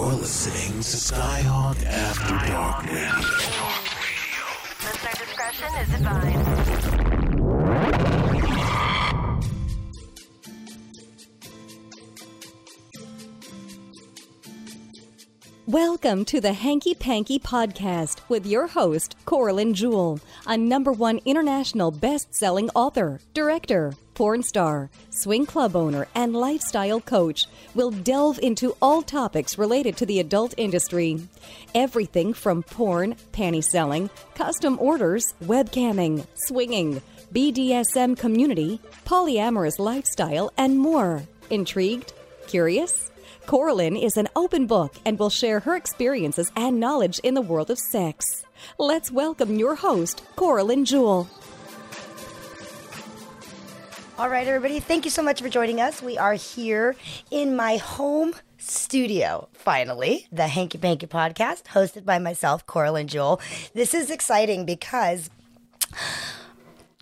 You're listening to Skyhawk After Dark Radio. Listener discretion is advised. Welcome to the Hankie Pankie Podcast with your host, Coralyn Jewell, a number one international best selling author, director, porn star, swing club owner, and lifestyle coach. will delve into all topics related to the adult industry. Everything from porn, panty selling, custom orders, webcamming, swinging, BDSM community, polyamorous lifestyle, and more. Intrigued? Curious? Coralyn is an open book and will share her experiences and knowledge in the world of sex. Let's welcome your host, Coralyn Jewell. All right, everybody, thank you so much for joining us. We are here in my home studio, finally, the Hankie Pankie podcast, hosted by myself, Coralyn Jewell. This is exciting because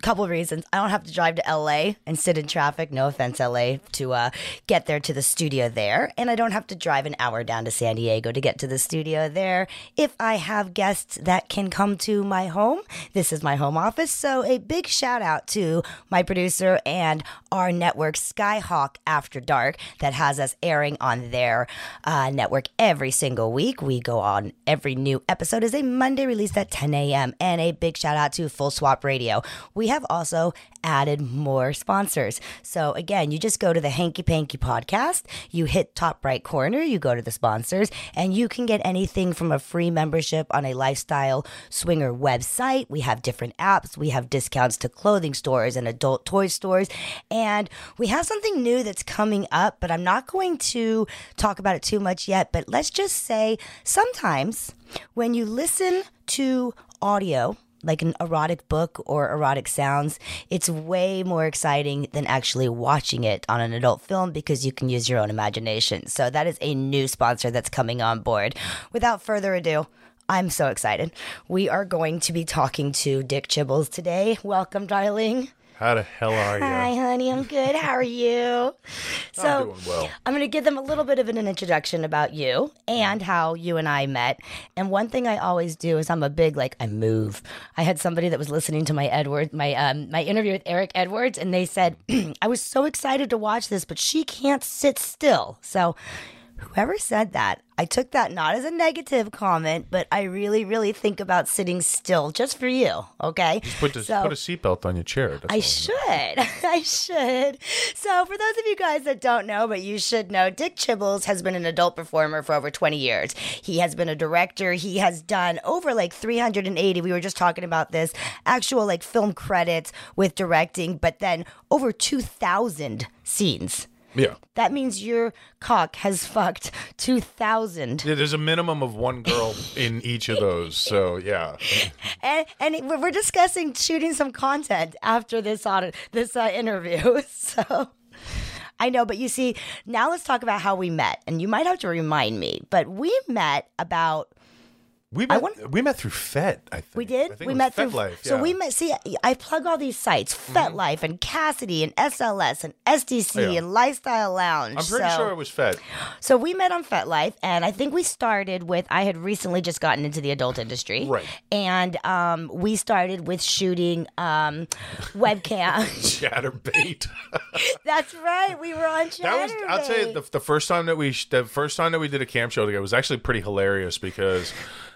couple of reasons. I don't have to drive to LA and sit in traffic, no offense, LA, to uh, get there to the studio there. And I don't have to drive an hour down to San Diego to get to the studio there. If I have guests that can come to my home, this is my home office. So a big shout out to my producer and our network, Skyhawk After Dark, that has us airing on their uh, network every single week. We go on every new episode is a Monday release at 10 a.m. And a big shout out to Full Swap Radio. We have also added more sponsors. So again, you just go to the Hankie Pankie podcast, you hit top right corner, you go to the sponsors, and you can get anything from a free membership on a lifestyle swinger website. We have different apps, we have discounts to clothing stores and adult toy stores, and we have something new that's coming up, but I'm not going to talk about it too much yet. But let's just say sometimes when you listen to audio, like an erotic book or erotic sounds, it's way more exciting than actually watching it on an adult film because you can use your own imagination. So that is a new sponsor that's coming on board. Without further ado, I'm so excited. We are going to be talking to Dick Chibbles today. Welcome, darling. How the hell are you? Hi, honey. I'm good. How are you? So, I'm doing well. I'm going to give them a little bit of an introduction about you and how you and I met. And one thing I always do is I'm a big like I move. I had somebody that was listening to my Edward my um my interview with Eric Edwards, and they said I was so excited to watch this, but she can't sit still. So. Whoever said that, I took that not as a negative comment, but I really, really think about sitting still just for you. Okay. Put, the, So- put a seatbelt on your chair. I should. I should. So, for those of you guys that don't know, but you should know, Dick Chibbles has been an adult performer for over 20 years. He has been a director. He has done over like 380. We were just talking about this actual like film credits with directing, but then over 2,000 scenes. Yeah. That means your cock has fucked 2,000. Yeah, There's a minimum of one girl in each of those. So, yeah. and and we're discussing shooting some content after this audit, this uh, interview. So I know, but you see, now let's talk about how we met. And you might have to remind me, but we met about We met, want- we met through FET, I think. we I did. think We met through. FetLife, So yeah. we met. See, I plug all these sites: FetLife and Kasidie and SLS and SDC Mm-hmm. Oh, Yeah. and Lifestyle Lounge. I'm pretty so, sure it was FET. So we met on FetLife, and I think we started with. I had recently just gotten into the adult industry, Right. And um, we started with shooting um, webcam. Chaturbate. That's right. We were on that was, I'll tell you, the, the first time that we, the first time that we did a cam show together was actually pretty hilarious because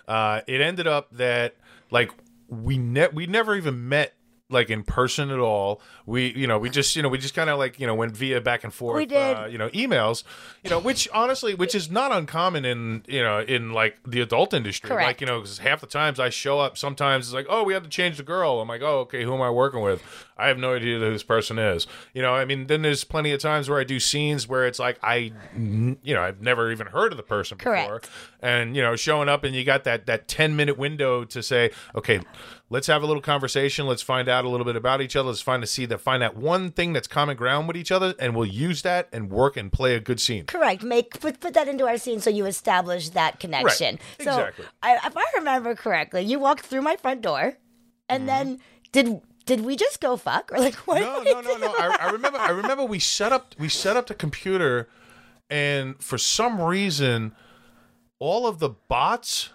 uh, it ended up that, like, we ne- we never even met like in person at all. We, you know, we just, you know, we just kind of like, you know, went via back and forth, We did. Uh, you know, emails, you know, which honestly, which is not uncommon in, you know, in like the adult industry. Correct. Like, you know, because half the times I show up, sometimes it's like, oh, we had to change the girl. I'm like, oh, okay, who am I working with? I have no idea who this person is. You know, I mean, then there's plenty of times where I do scenes where it's like I, you know, I've never even heard of the person Correct. before, and you know, showing up and you got that that ten minute window to say, okay, let's have a little conversation, let's find out a little bit about each other, let's find to see that find that one thing that's common ground with each other, and we'll use that and work and play a good scene. Correct. Make put, put that into our scene so you establish that connection. So Exactly. I, if I remember correctly, you walked through my front door, and then did did we just go fuck or like what? Mm-hmm. No, no, no, no. I, I remember. I remember we set up. We set up the computer, and for some reason, all of the bots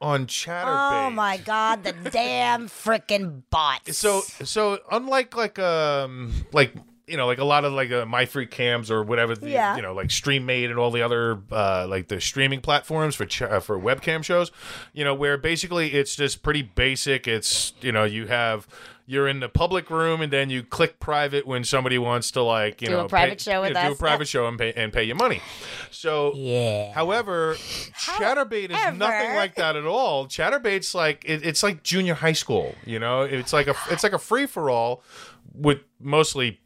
on Chaturbate. Oh my god, the damn freaking bots. So so unlike like um like you know like a lot of like uh, MyFreeCams or whatever the, Yeah. you know like Streamate and all the other uh like the streaming platforms for ch- uh, for webcam shows you know where basically it's just pretty basic it's you know you have you're in the public room and then you click private when somebody wants to like you know Do a private pay, show with you know, do a private show and pay and pay you money so Yeah. However, Chaturbate is nothing like that at all. Chaturbate's like it, it's like junior high school. You know, it's like a it's like a free for all with mostly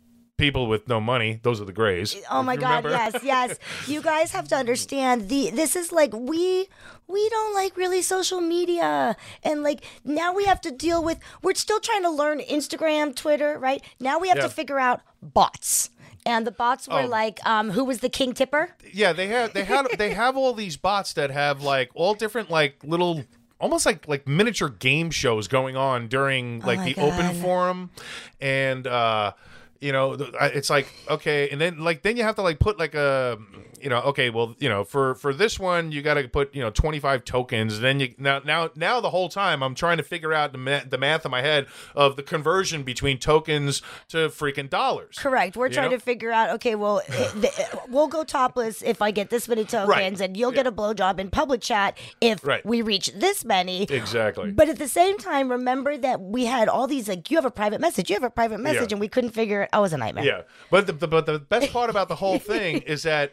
people with no money. Those are the Grays. Oh my god, yes, yes. You guys have to understand the this is like we we don't like really social media and like now we have to deal with we're still trying to learn Instagram, Twitter, right? Now we have Yeah. to figure out bots. And the bots were Oh. like um who was the king tipper? Yeah, they had they had they have all these bots that have like all different like little almost like like miniature game shows going on during like Oh the open forum and uh you know it's like okay and then like then you have to like put like a you know okay well you know for for this one you got to put you know 25 tokens then you now now now the whole time i'm trying to figure out the, ma- the math in my head of the conversion between tokens to freaking dollars Correct. We're trying know? to figure out. Okay, well, the, we'll go topless if I get this many tokens, and you'll get a blowjob in public chat if Right. we reach this many. exactly But at the same time, remember that we had all these like you have a private message, you have a private message, Yeah. and we couldn't figure it. Oh, it was a nightmare. Yeah, but the, the but the best part about the whole thing is that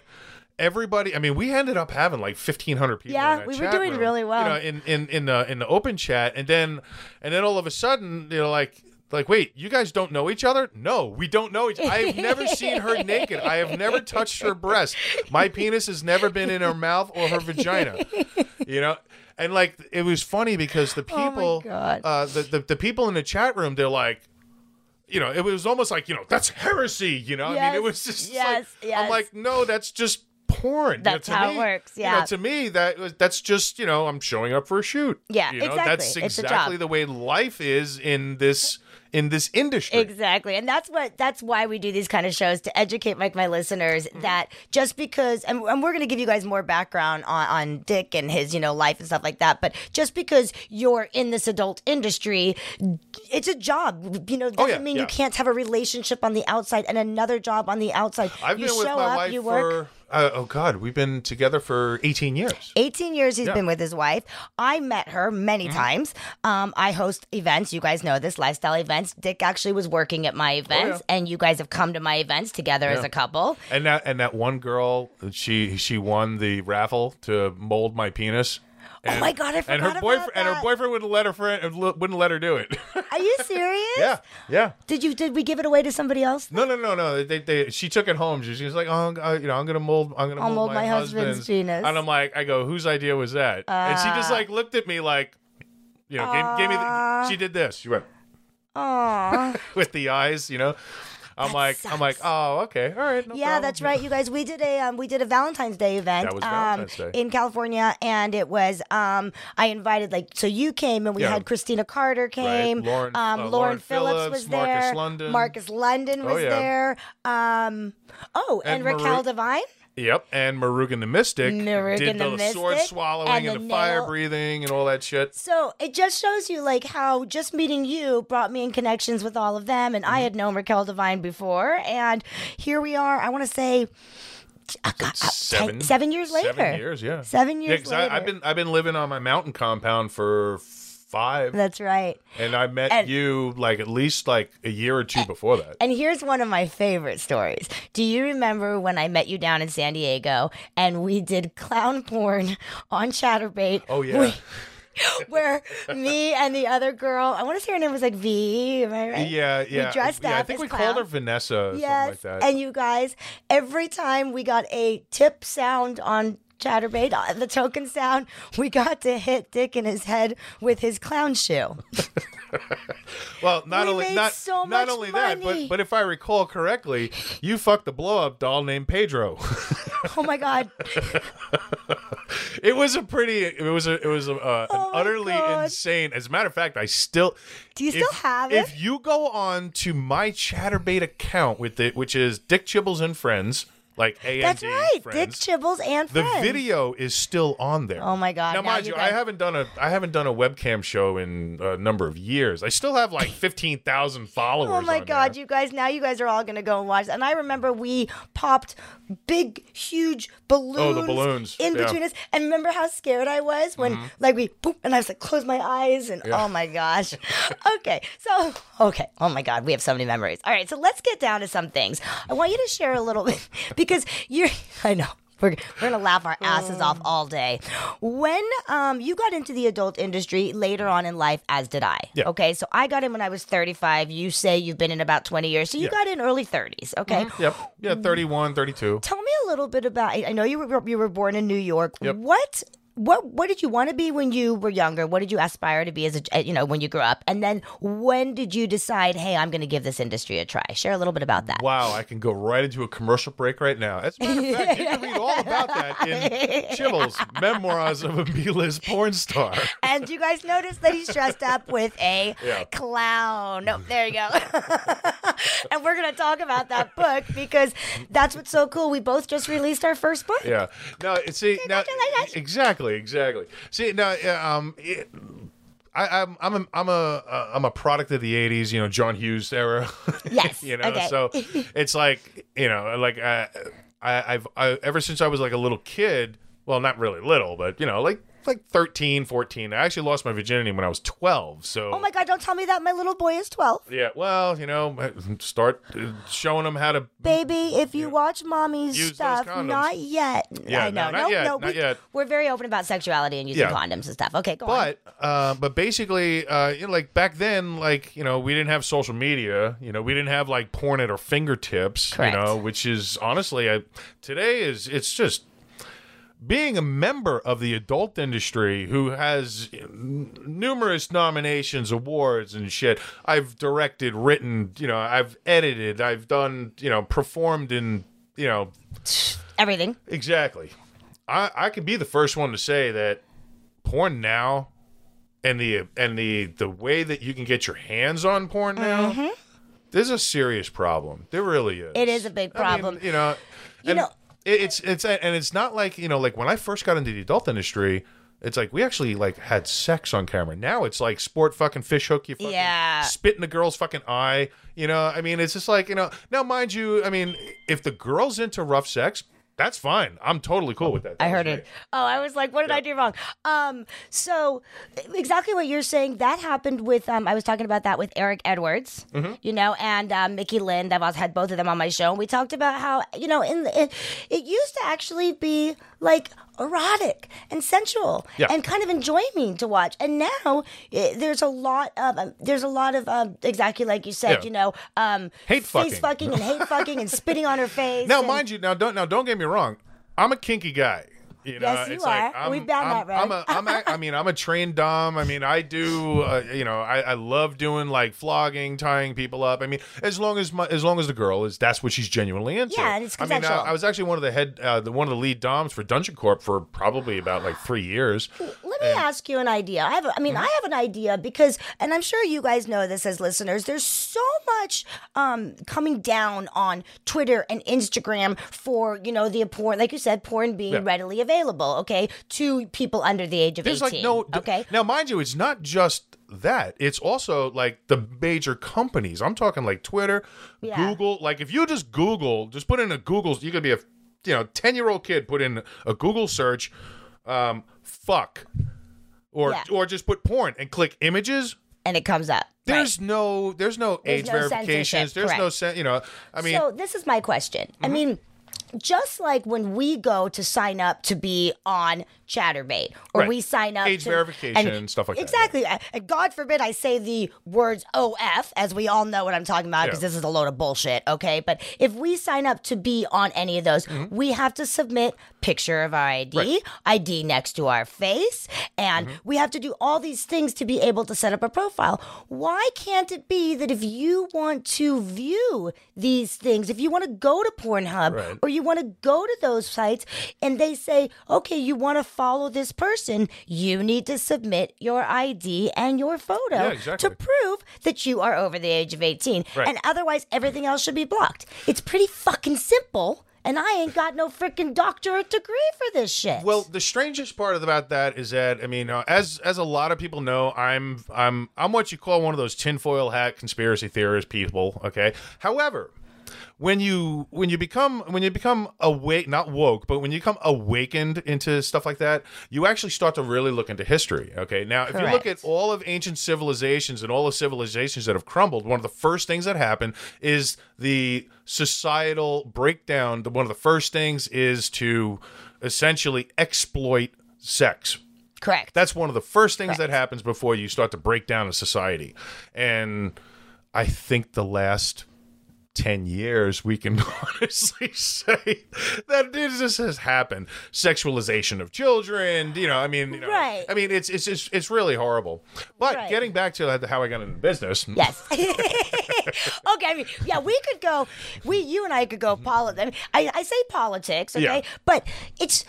everybody. I mean, we ended up having like fifteen hundred people. Yeah, we were doing room, really well. You know, in in in the in the open chat, and then and then all of a sudden, you know, like. Like, wait, you guys don't know each other? No, we don't know each I have never seen her naked. I have never touched her breast. My penis has never been in her mouth or her vagina. You know? And like it was funny because the Oh people God. uh the, the the people in the chat room, they're like, you know, it was almost like, you know, that's heresy, you know? I mean, it was just yes, like, yes. I'm like, no, that's just porn. You know, That's how it me- works, you know, yeah. to me, that that's just, you know, I'm showing up for a shoot. Yeah, you know, exactly. That's exactly the way life is in this in this industry. Exactly. And that's what that's why we do these kind of shows to educate like my listeners Mm-hmm. that just because and, and we're going to give you guys more background on, on Dick and his, you know, life and stuff like that, but just because you're in this adult industry, it's a job. You know, doesn't Oh, yeah, mean you can't have a relationship on the outside and another job on the outside. I've you been with my up, wife you work. for uh, oh god, we've been together for 18 years. 18 years he's Yeah. been with his wife. I met her many Mm-hmm. times. Um, I host events. You guys know this lifestyle events. Dick actually was working at my events, and you guys have come to my events together as Oh, a couple. And that and that one girl, she she won the raffle to mold my penis. Oh my God, I and her forgot boyfriend about and her boyfriend wouldn't let her friend wouldn't let her do it. Are you serious? yeah, yeah. Did you? Did we give it away to somebody else? No, no, no, no. They, they, she took it home. She, she was like, "Oh, uh, you know, I'm gonna mold, I'm gonna mold, mold my husband's penis. And I'm like, I go, whose idea was that? and she just like looked at me like, you know, gave, gave me. The, she did this. She went Aw. with the eyes, you know. I'm like, I'm like, oh, okay, all right. No yeah, problem." that's right, you guys. We did a um, we did a Valentine's Day event That was um, Valentine's Day. in California, and it was um, I invited like so you came and we Yeah. had Christina Carter came, Lauren- um, uh, Lauren, Lauren Phillips, Phillips, was Marcus there, London. Marcus London was Oh, yeah. there, um, oh, and, And Raquel Maru- Devine. Yep, and Marugan the Mystic Marugan did the the, sword swallowing and and, the the, fire breathing and all that shit. So it just shows you like how just meeting you brought me in connections with all of them, and Mm-hmm. I had known Raquel Devine before, and here we are. I want to say. uh, God, uh, Seven, seven years later. Seven years, yeah. Seven Yeah, years 'cause I, I've been I've been living on my mountain compound for five, That's right. and I met And- you like at least like a year or two before that. And here's one of my favorite stories. Do you remember when I met you down in San Diego and we did clown porn on Chaturbate? Oh yeah, We- where me and the other girl, I want to say her name was like V, am I right? yeah, yeah. We dressed yeah, up I think we called her. Vanessa, or Yes, something like that. and you guys, every time we got a tip sound on Chaturbate, uh, the token sound, we got to hit Dick in his head with his clown shoe. well, not we only not so not only that, but but if I recall correctly, you fucked a blow up doll named Pedro. Oh my God. It was a pretty. It was a. It was a, uh, Oh an utterly God. insane. As a matter of fact, I still. Do you if- still have it? If you go on to my Chaturbate account with it, which is Dick Chibbles and Friends, like A That's right. Dick. Chibbles and friends. the video is still on there. Oh my God, Now, now mind you guys- I haven't done a I haven't done a webcam show in a number of years. I still have like fifteen thousand followers. Oh my God, there. you guys! Now you guys are all gonna go and watch. And I remember we popped big, huge balloons. Oh, the balloons, in yeah. Mm-hmm. between us. And remember how scared I was when, like, we boop, and I was like, close my eyes, and Yeah. oh my gosh. okay, so okay, oh my God, we have so many memories. All right, so let's get down to some things. I want you to share a little bit because you're. I know. We're, we're gonna laugh our asses off all day. When um, you got into the adult industry later on in life, as did I. Yeah. Okay, so I got in when I was 35. You say you've been in about 20 years, so you Yeah. Mm-hmm. got in early 30s. Okay, Yep. Yeah, 31, 32. tell me a little bit about. I I know you were you were born in New York. Yep. What what what did you want to be when you were younger? What did you aspire to be as a you know when you grew up? And then when did you decide, hey, I'm going to give this industry a try? Share a little bit about that. Wow, I can go right into a commercial break right now. As a matter of fact, you can read all about that in Chibbles, Memoirs of a B-list porn star. And you guys notice that he's dressed up with a Yeah. clown. Nope, there you go. and we're going to talk about that book because that's what's so cool. We both just released our first book. Yeah. No, see now Congratulations. Exactly, exactly. See now, uh, um, it, I, I'm I'm a I'm a uh, I'm a product of the '80s, you know, John Hughes era. Yes, you know, okay. so it's like you know, like uh, I, I've I, ever since I was like a little kid. Well, not really little, but you know, like like 13, 14. I actually lost my virginity when I was 12. So Oh my God, don't tell me that. My little boy is 12. yeah, well, you know, start uh, showing them how to Baby, if you watch mommy's Use those stuff, condoms. not yet. Yeah, I no, not no, yet, no, not we, yet. We're very open about sexuality and using Yeah. condoms and stuff. Okay, go on. But uh, but basically, uh, you know, like back then, like you know, we didn't have social media. You know, we didn't have like porn at our fingertips. Correct. You know, which is honestly, I, today is it's just being a member of the adult industry who has numerous nominations, awards, and shit. I've directed, written, you know, I've edited, I've done, you know, performed in, you know, Everything. Exactly. I I could be the first one to say that porn now and the and the the way that you can get your hands on porn now there's a serious problem. There really is. Mm-hmm. It is a big I mean, problem. you know, You know- it, it's it's and it's not like, you know, like when I first got into the adult industry, it's like we actually like had sex on camera. Now it's like sport fucking fish hook you fucking Yeah. spit in the girl's fucking eye. You know, I mean, it's just like, you know, now mind you, I mean, if the girl's into rough sex, that's fine. I'm totally cool with that. I heard was it. Oh, I was like, what did I do wrong? Um, so exactly what you're saying that happened with um, I was talking about that with Eric Edwards, Mm-hmm. you know, and um, Mickey Lind. I've had both of them on my show, and we talked about how you know, in it, it used to actually be like erotic and sensual Yeah. and kind of enjoying me to watch, and now eh, there's a lot of um, there's a lot of um, exactly like you said, Yeah. you know, um, Hate face fucking. fucking and hate fucking and spitting on her face. Now, and- mind you, now don't now don't get me wrong. I'm a kinky guy. You know, Yes, you it's like, are. I'm, We've found I'm, that, right? I'm a, I'm a, I mean, I'm a trained dom. I mean, I do. Uh, you know, I, I love doing like flogging, tying people up. I mean, as long as my, as long as the girl is that's what she's genuinely into. Yeah, and it's I mean, I. I was actually one of the head, uh, the one of the lead doms for Dungeon Corp for probably about like three years. Let me ask you an idea. I have, a, I mean, I have an idea because, and I'm sure you guys know this as listeners. There's so much um, coming down on Twitter and Instagram for you know the porn, like you said, porn being Yeah. readily available. Okay, to people under the age of There's 18. like no. okay. Now, mind you, it's not just that. It's also like the major companies. I'm talking like Twitter, Yeah. Google. Like if you just Google, just put in a Google, you could be a you know ten year old kid put in a Google search, um, fuck, or Yeah. or just put porn and click images. And it comes up. There's no there's no There's age no verifications. There's no correct. sen- you know. I mean, so this is my question. I Mm-hmm. mean, just like when we go to sign up to be on Chaturbate, or Right. we sign up Age to, verification and stuff like that, Exactly. Uh, And God forbid I say the words OF, as we all know what I'm talking about, because Yeah. this is a load of bullshit. Okay, but if we sign up to be on any of those, we have to submit picture of our ID. Right. ID next to our face, and Mm-hmm. we have to do all these things to be able to set up a profile. Why can't it be that if you want to view these things, if you want to go to Pornhub Right. or you want to go to those sites and they say, okay, you want to follow this person, you need to submit your ID and your photo Yeah, exactly. to prove that you are over the age of 18. Right. And otherwise, everything else should be blocked. It's pretty fucking simple. And I ain't got no freaking doctorate degree for this shit. Well, the strangest part about that is that I mean, uh, as as a lot of people know, I'm I'm I'm what you call one of those tinfoil hat conspiracy theorist people. Okay, however. When you when you become when you become awake not woke but when you become awakened into stuff like that you actually start to really look into history okay now if you look at all of ancient civilizations and all the civilizations that have crumbled one of the first things that happen is the societal breakdown the, one of the first things is to essentially exploit sex Correct. that's one of the first things Correct. that happens before you start to break down a society. And I think the last 10 years, we can honestly say that this has happened. Sexualization of children, you know, I mean, you know, Right. I mean, it's, it's, it's, it's really horrible. But Right. getting back to uh, how I got into business. Yes. okay. I mean, yeah, we could go. We, you and I could go politics. I, mean, I, I say politics, okay, Yeah. but it's.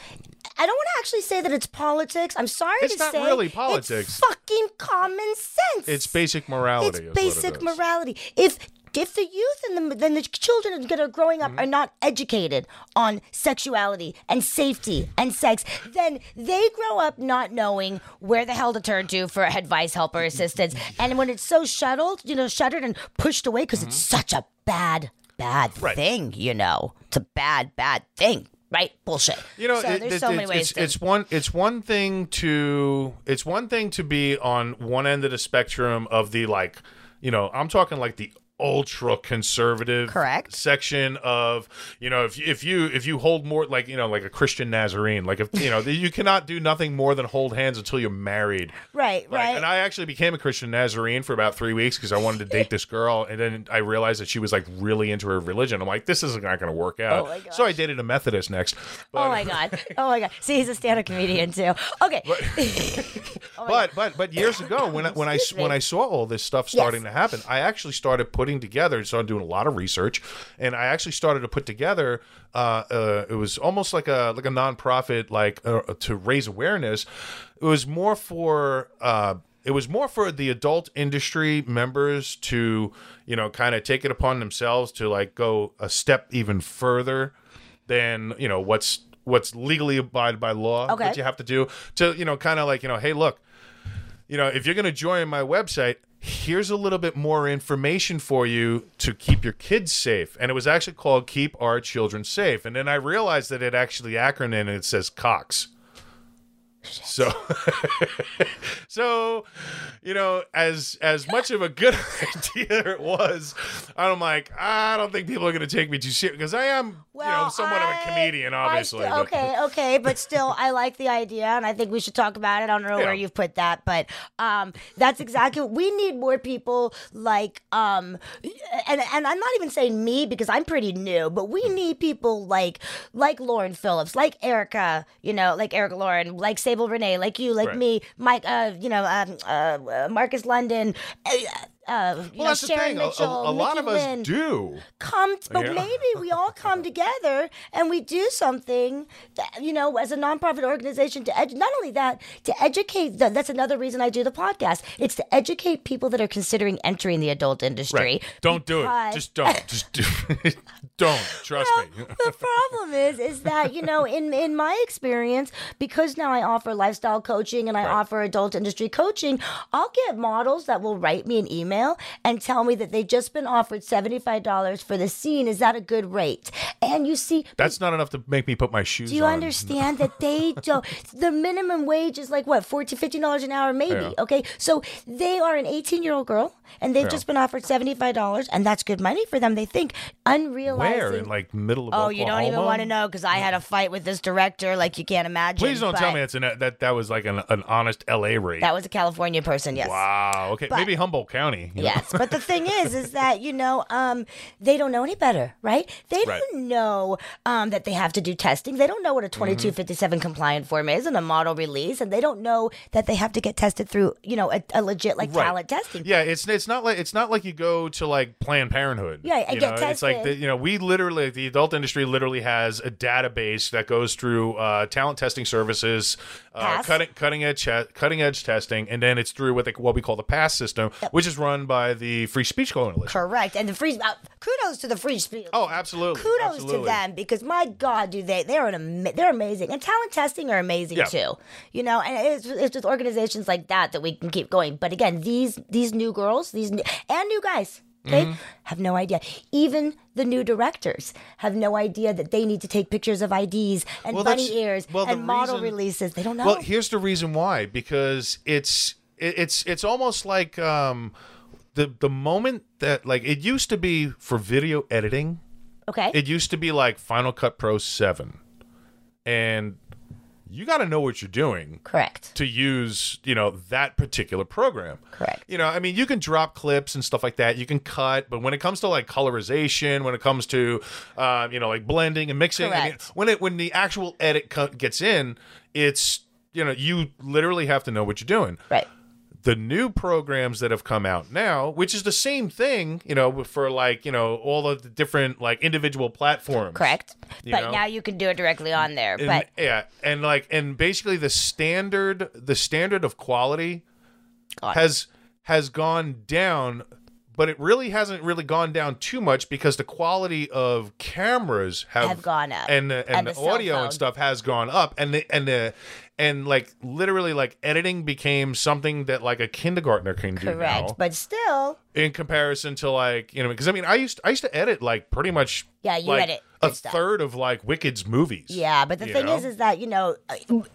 I don't want to actually say that it's politics. I'm sorry It's to say. It's not really It's politics. fucking common sense. It's basic morality. It's basic it morality. If if the youth and the then the children that are growing Mm-hmm. up are not educated on sexuality and safety and sex, then they grow up not knowing where the hell to turn to for advice, help, or assistance. And when it's so shuttled, you know, shuttered and pushed away because it's such a bad, bad Mm-hmm. Right. thing, you know, it's a bad, bad thing. Right, bullshit. You know, so it- there's it- so many it's, ways. it's, to, it's one. It's one thing to. It's one thing to be on one end of the spectrum of the like. You know, I'm talking like the ultra conservative Correct. section of you know if if you if you hold more like you know like a Christian Nazarene like if you know you cannot do nothing more than hold hands until you're married right, like, right. And I actually became a Christian Nazarene for about three weeks because I wanted to date this girl, and then I realized that she was like really into her religion. I'm like, this is not going to work oh out. Oh so I dated a Methodist next. But, Oh my god! Oh my god! See, he's a stand-up comedian too. Okay, but oh but but years ago when I, when I when I saw all this stuff starting Yes. to happen, I actually started putting together. I started doing a lot of research, and I actually started to put together. Uh, uh, it was almost like a like a nonprofit, like uh, to raise awareness. It was more for. Uh, it was more for the adult industry members to, you know, kind of take it upon themselves to like go a step even further than you know what's what's legally abided by law Okay. that you have to do to you know kind of like you know hey look you know, if you're going to join my website, here's a little bit more information for you to keep your kids safe. And it was actually called Keep Our Children Safe. And then I realized that it actually acronym and it says Cox. So, so, you know, as as much of a good idea it was, I'm like, I don't think people are going to take me too serious because I am, you know, somewhat of a comedian, obviously. st- okay, okay, but still, I like the idea, and I think we should talk about it. I don't know Yeah. where you've put that, but um, that's exactly. We need more people like um, and and I'm not even saying me because I'm pretty new, but we need people like like Lauren Phillips, like Erica, you know, like Erica Lauren, like Sable Renee, like you, like Right. me, Mike, uh, you know, um, uh, uh, Marcus London. Uh, uh, well, know, that's the Sharon thing. A- a- Mitchell, a, lot of us Lynn do. come t- but Yeah. maybe we all come together and we do something that, you know as a nonprofit organization to edu- not only that to educate the, that's another reason i do the podcast it's to educate people that are considering entering the adult industry Right. Don't do it. Just don't. Just do don't. Trust well, me. the problem is, is that you know, in in my experience, because now I offer lifestyle coaching and I Right. offer adult industry coaching, I'll get models that will write me an email and tell me that they've just been offered seventy five dollars for the scene. Is that a good rate? And you see, That's not enough to make me put my shoes do you on. understand that they don't? The minimum wage is like what, $14, 15 dollars an hour, maybe. Yeah. Okay, so they are an eighteen year old girl, and they've Yeah. just been offered seventy five dollars, and that's good money for them. They think unrealizing. Where in like middle of Oh, you don't even want to know because I had a fight with this director like you can't imagine. Please don't tell me it's an, that that was like an, an honest L.A. rate. that was a California person. Yes. wow. Okay, But- maybe Humboldt County. Yes, but the thing is, is that you know, um, they don't know any better, right? They Right. don't know um, that they have to do testing. They don't know what a twenty two fifty seven compliant form is and a model release, and they don't know that they have to get tested through, you know, a, a legit like Right. talent testing. Yeah, it's it's not like it's not like you go to like Planned Parenthood. Yeah, and get know? It's like the, you know we literally, the adult industry literally has a database that goes through uh, talent testing services, uh, cutting cutting edge cutting edge testing, and then it's through what they, what we call the pass system, which is run by the Free Speech Coalition. Correct. And the free uh, kudos to the free speech. Oh, absolutely. Kudos to them because my God, do they? They're an ama- they're amazing, and talent testing are amazing Yeah. too. You know, and it's it's just organizations like that that we can keep going. But again, these these new girls, these new, and new guys. Okay, Mm-hmm. have no idea. Even the new directors have no idea that they need to take pictures of IDs and Well, bunny ears well, and model reason- releases. They don't know. Well, here's the reason why because it's it, it's it's almost like um the the moment that like it used to be for video editing okay, it used to be like Final Cut Pro 7 and you got to know what you're doing correct. to use you know that particular program Correct. you know i mean you can drop clips and stuff like that you can cut but when it comes to like colorization when it comes to uh, you know like blending and mixing I mean, when it when the actual edit co- gets in it's you know you literally have to know what you're doing Right. The new programs that have come out now, which is the same thing, you know, for like, you know, all of the different like individual platforms. Correct. But know? now you can do it directly on there. And, but yeah, and like and basically the standard the standard of quality God. has has gone down but it really hasn't really gone down too much because the quality of cameras have, Have gone up. and the, and, And the, the audio and stuff has gone up and the and the and like literally like editing became something that like a kindergartner can do correct. now But still, in comparison to like you know because I mean I used I used to edit like pretty much Yeah, you like, edit a stuff. third of like Wicked's movies Yeah, but the thing know? is, is that you know, uh,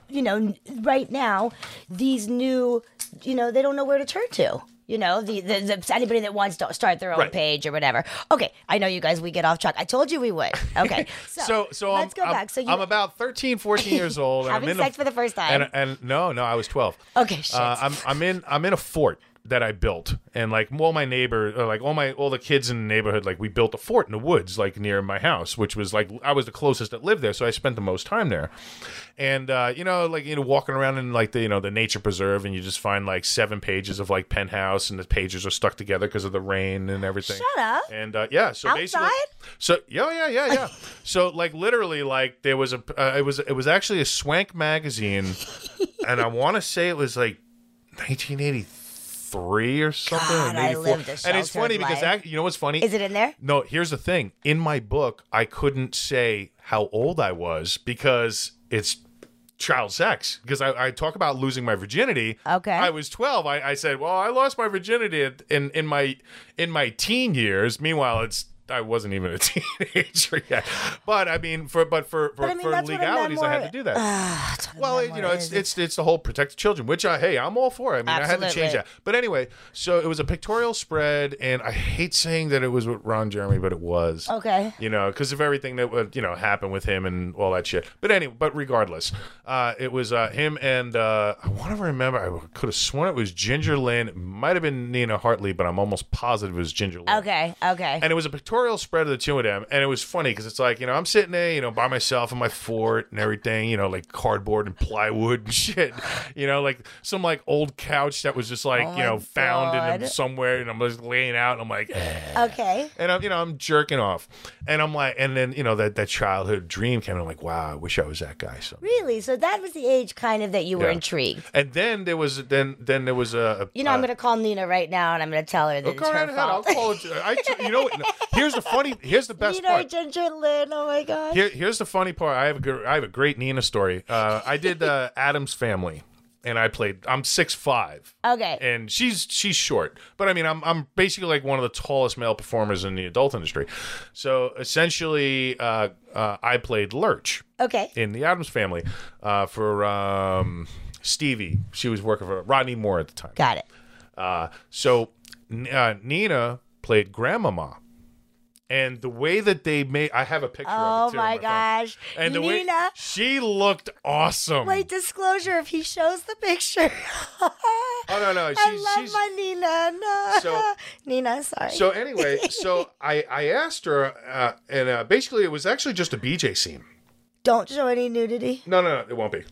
you know, right now, these new, you know, they don't know where to turn to. You know, the, the, the anybody that wants to start their own Right. page or whatever. Okay, I know you guys. We get off track. I told you we would. Okay, so so so let's I'm, go I'm, back. So you I'm about 13 14 years old and having sex a, for the first time. and, and no no I was 12 okay, shit. uh, I'm I'm in I'm in a fort that I built. And like all my neighbor uh, like all my all the kids in the neighborhood like we built a fort in the woods like near my house which was like I was the closest that lived there so I spent the most time there. And uh, you know like you know walking around in like the you know the nature preserve and you just find like seven pages of like penthouse and the pages are stuck together because of the rain and everything. Shut up. and uh, yeah so basically so yeah yeah yeah yeah. So like literally like there was a uh, it was it was actually a swank magazine and I want to say it was like 1983 or something. God, I lived a and it's funny sheltered because life. act- you know what's funny? Is it in there? No, here's the thing. In my book, I couldn't say how old I was because it's child sex. Because I, I talk about losing my virginity. Okay. I was 12. I, I said, well, I lost my virginity in in my in my teen years. Meanwhile, it's I wasn't even a teenager yet. But I mean, for but for for, But I mean, for that's what a legalities, I had to do that. A Well, memoir you know, it's it's it's the whole protect the children, which I hey, I'm all for. I mean, I had to change that. But anyway, so it was a pictorial spread, and I hate saying that it was with Ron Jeremy, but it was. Okay. You know, because of everything that would you know happen with him and all that shit. But anyway, but regardless, uh, it was uh, him and uh, I want to remember. I could have sworn it was Ginger Lynn. It might have been Nina Hartley, but I'm almost positive it was Ginger Lynn. Okay, okay. And it was a pictorial spread of the two of them, and it was funny because it's like you know I'm sitting there, you know, by myself in my fort and everything, you know, like cardboard and plywood and shit, you know, like some like old couch that was just like Oh you know found in somewhere, and I'm just laying out, and I'm like, eh. okay. and I'm you know I'm jerking off, and I'm like, and then you know that that childhood dream came, and I'm like, wow, I wish I was that guy. So. Really? So that was the age kind of that you were Yeah. intrigued. And then there was then then there was a, a You know, I'm uh, going to call Nina right now and I'm going to tell her that oh, it's her ahead. I'll call it. I, you know, what? here's the funny. Here's the best Nina part. Ginger Lynn. Oh my gosh. Here, here's the funny part. I have a good, I have a great Nina story. Uh, I did uh, Addams Family, and I played. I'm six five, Okay. and she's she's short, but I mean, I'm I'm basically like one of the tallest male performers in the adult industry. So essentially, uh, uh, I played Lurch Okay. in the Addams Family uh, for um, Stevie. She was working for Rodney Moore at the time. Got it. Uh, so Nina played Grandmama. And the way that they made, I have a picture of Oh it too. on my phone. gosh. And the way Nina. she looked awesome. Wait, disclosure if he shows the picture. oh no, no, she's, I love she's my Nina. No. So- Nina, sorry. so anyway. So I I asked her, uh, and uh, basically it was actually just a BJ scene. Don't show any nudity. No, no, no, it won't be.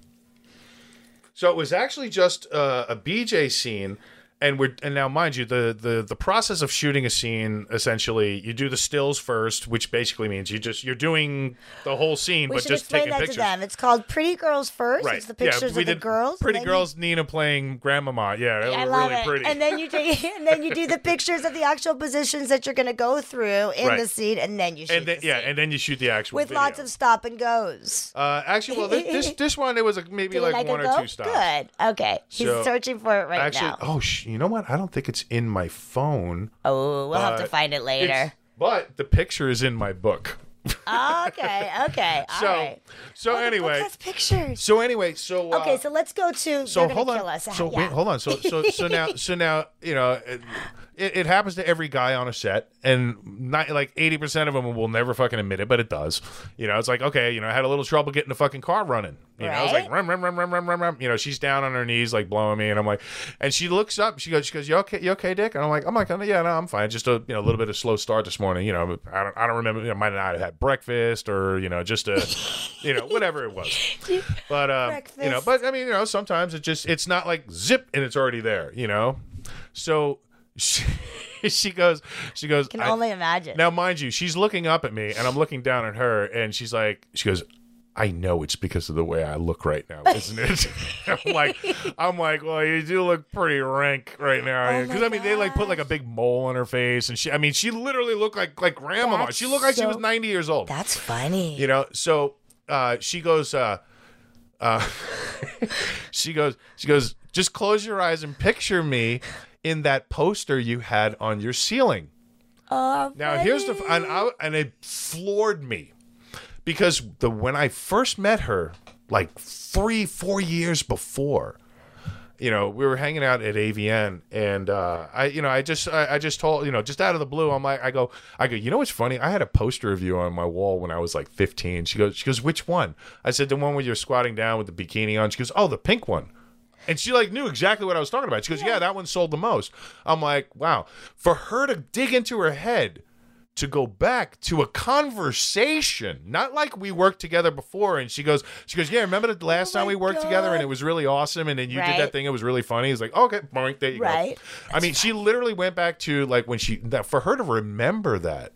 So it was actually just uh, a BJ scene, and we're and now mind you the the the process of shooting a scene essentially you do the stills first which basically means you just you're doing the whole scene We but just explain taking that pictures to them. It's called Pretty Girls First. right It's the pictures yeah, we of the girls. pretty girls nina playing grandmama yeah I love really it. pretty And then you take, and then you do the pictures of the actual positions that you're going to go through in Right. the scene, and then you shoot and then the yeah and then you shoot the actual with video. lots of stop and goes. uh actually well this this, one it was maybe like, like one or go? two stops Good. Okay. He's So, searching for it right actually now. oh sh- you know what i don't think it's in my phone Oh, we'll have to find it later. but the picture is in my book okay. Okay. All so right. so book anyway has pictures. so anyway so uh, Okay, so let's go to. so hold on so yeah. wait hold on so so so now so now you know it, it, it happens to every guy on a set and not like 80% of them will never fucking admit it but it does you know it's like okay you know i had a little trouble getting the fucking car running you know it's like Right. rum, rum, rum, rum, rum, rum, rum. you know she's down on her knees like blowing me and i'm like and she looks up she goes she goes you okay you okay dick and i'm like i'm like yeah no i'm fine just a you know a little bit of slow start this morning you know i don't i don't remember you know, might not have had breakfast or you know just a you know whatever it was but um, you know, but I mean, you know, sometimes it just it's not like zip and it's already there, you know. So she, she goes, she goes. I Can I- only imagine. now, mind you, she's looking up at me, and I'm looking down at her, and she's like, she goes. I know it's because of the way I look right now, isn't it? I'm like, I'm like, well, you do look pretty rank right now, Oh because my I mean, they like put like a big mole on her face, and she, I mean, she literally looked like like grandma. That's She looked like she was 90 years old That's funny. you know so uh she goes uh uh she goes she goes just close your eyes and picture me in that poster you had on your ceiling Oh, now here's the and, I, and it floored me because the when i first met her like three four years before you know, we were hanging out at AVN, and uh, I, you know, I just, I, I just told, you know, just out of the blue, I'm like, I go, I go, you know what's funny? I had a poster of you on my wall when I was like 15. She goes, she goes, which one? I said, the one where you're squatting down with the bikini on. She goes, oh, the pink one. And she like knew exactly what I was talking about. She goes, yeah, that one sold the most. I'm like, wow. For her to dig into her head to go back to a conversation, not like we worked together before. And she goes, she goes, yeah, remember the last Oh time we worked together and it was really awesome. And then you did that thing. It was really funny. It's like, okay, boink, there you Right. go. I mean, she literally went back to like when she, that, for her to remember that,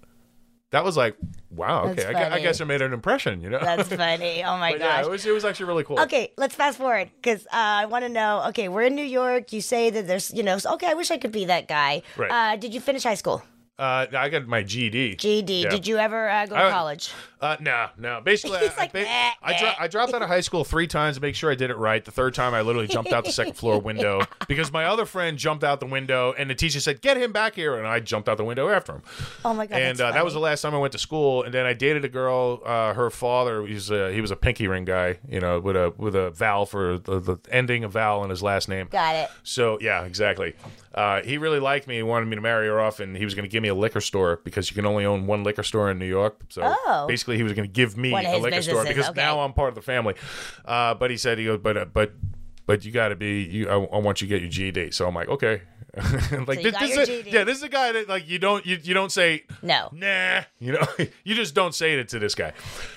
that was like, wow, okay. I, I guess I made an impression, you know? That's funny. Oh my But yeah, gosh. it was, it was actually really cool. Okay, let's fast forward because uh, I want to know. Okay, we're in New York. You say that there's, you know, okay, I wish I could be that guy. Right. Uh, did you finish high school? Uh, I got my GD. GD. Yeah. Did you ever uh, go to I- college? Uh, no, no. Basically, I, like, I, "Eh, I, eh." dro- I dropped out of high school three times to make sure I did it right. The third time, I literally jumped out the second floor window because my other friend jumped out the window, and the teacher said, "Get him back here," and I jumped out the window after him. Oh my god. and uh, that was the last time I went to school. And then I dated a girl. Uh, her father, he's a, he was a pinky ring guy, you know, with a with a vowel for the, the ending of vowel in his last name. Got it. So yeah, exactly. Uh, he really liked me. He wanted me to marry her off, and he was going to give me a liquor store because you can only own one liquor store in New York. So Oh. basically, he was going to give me a liquor store because okay. now I'm part of the family. Uh, but he said, he goes, but uh, but but you got to be. You, I, I want you to get your GED. So I'm like, okay. like you this, this is a- yeah, this is a guy that like you don't you, you don't say No. nah you know you just don't say it to this guy.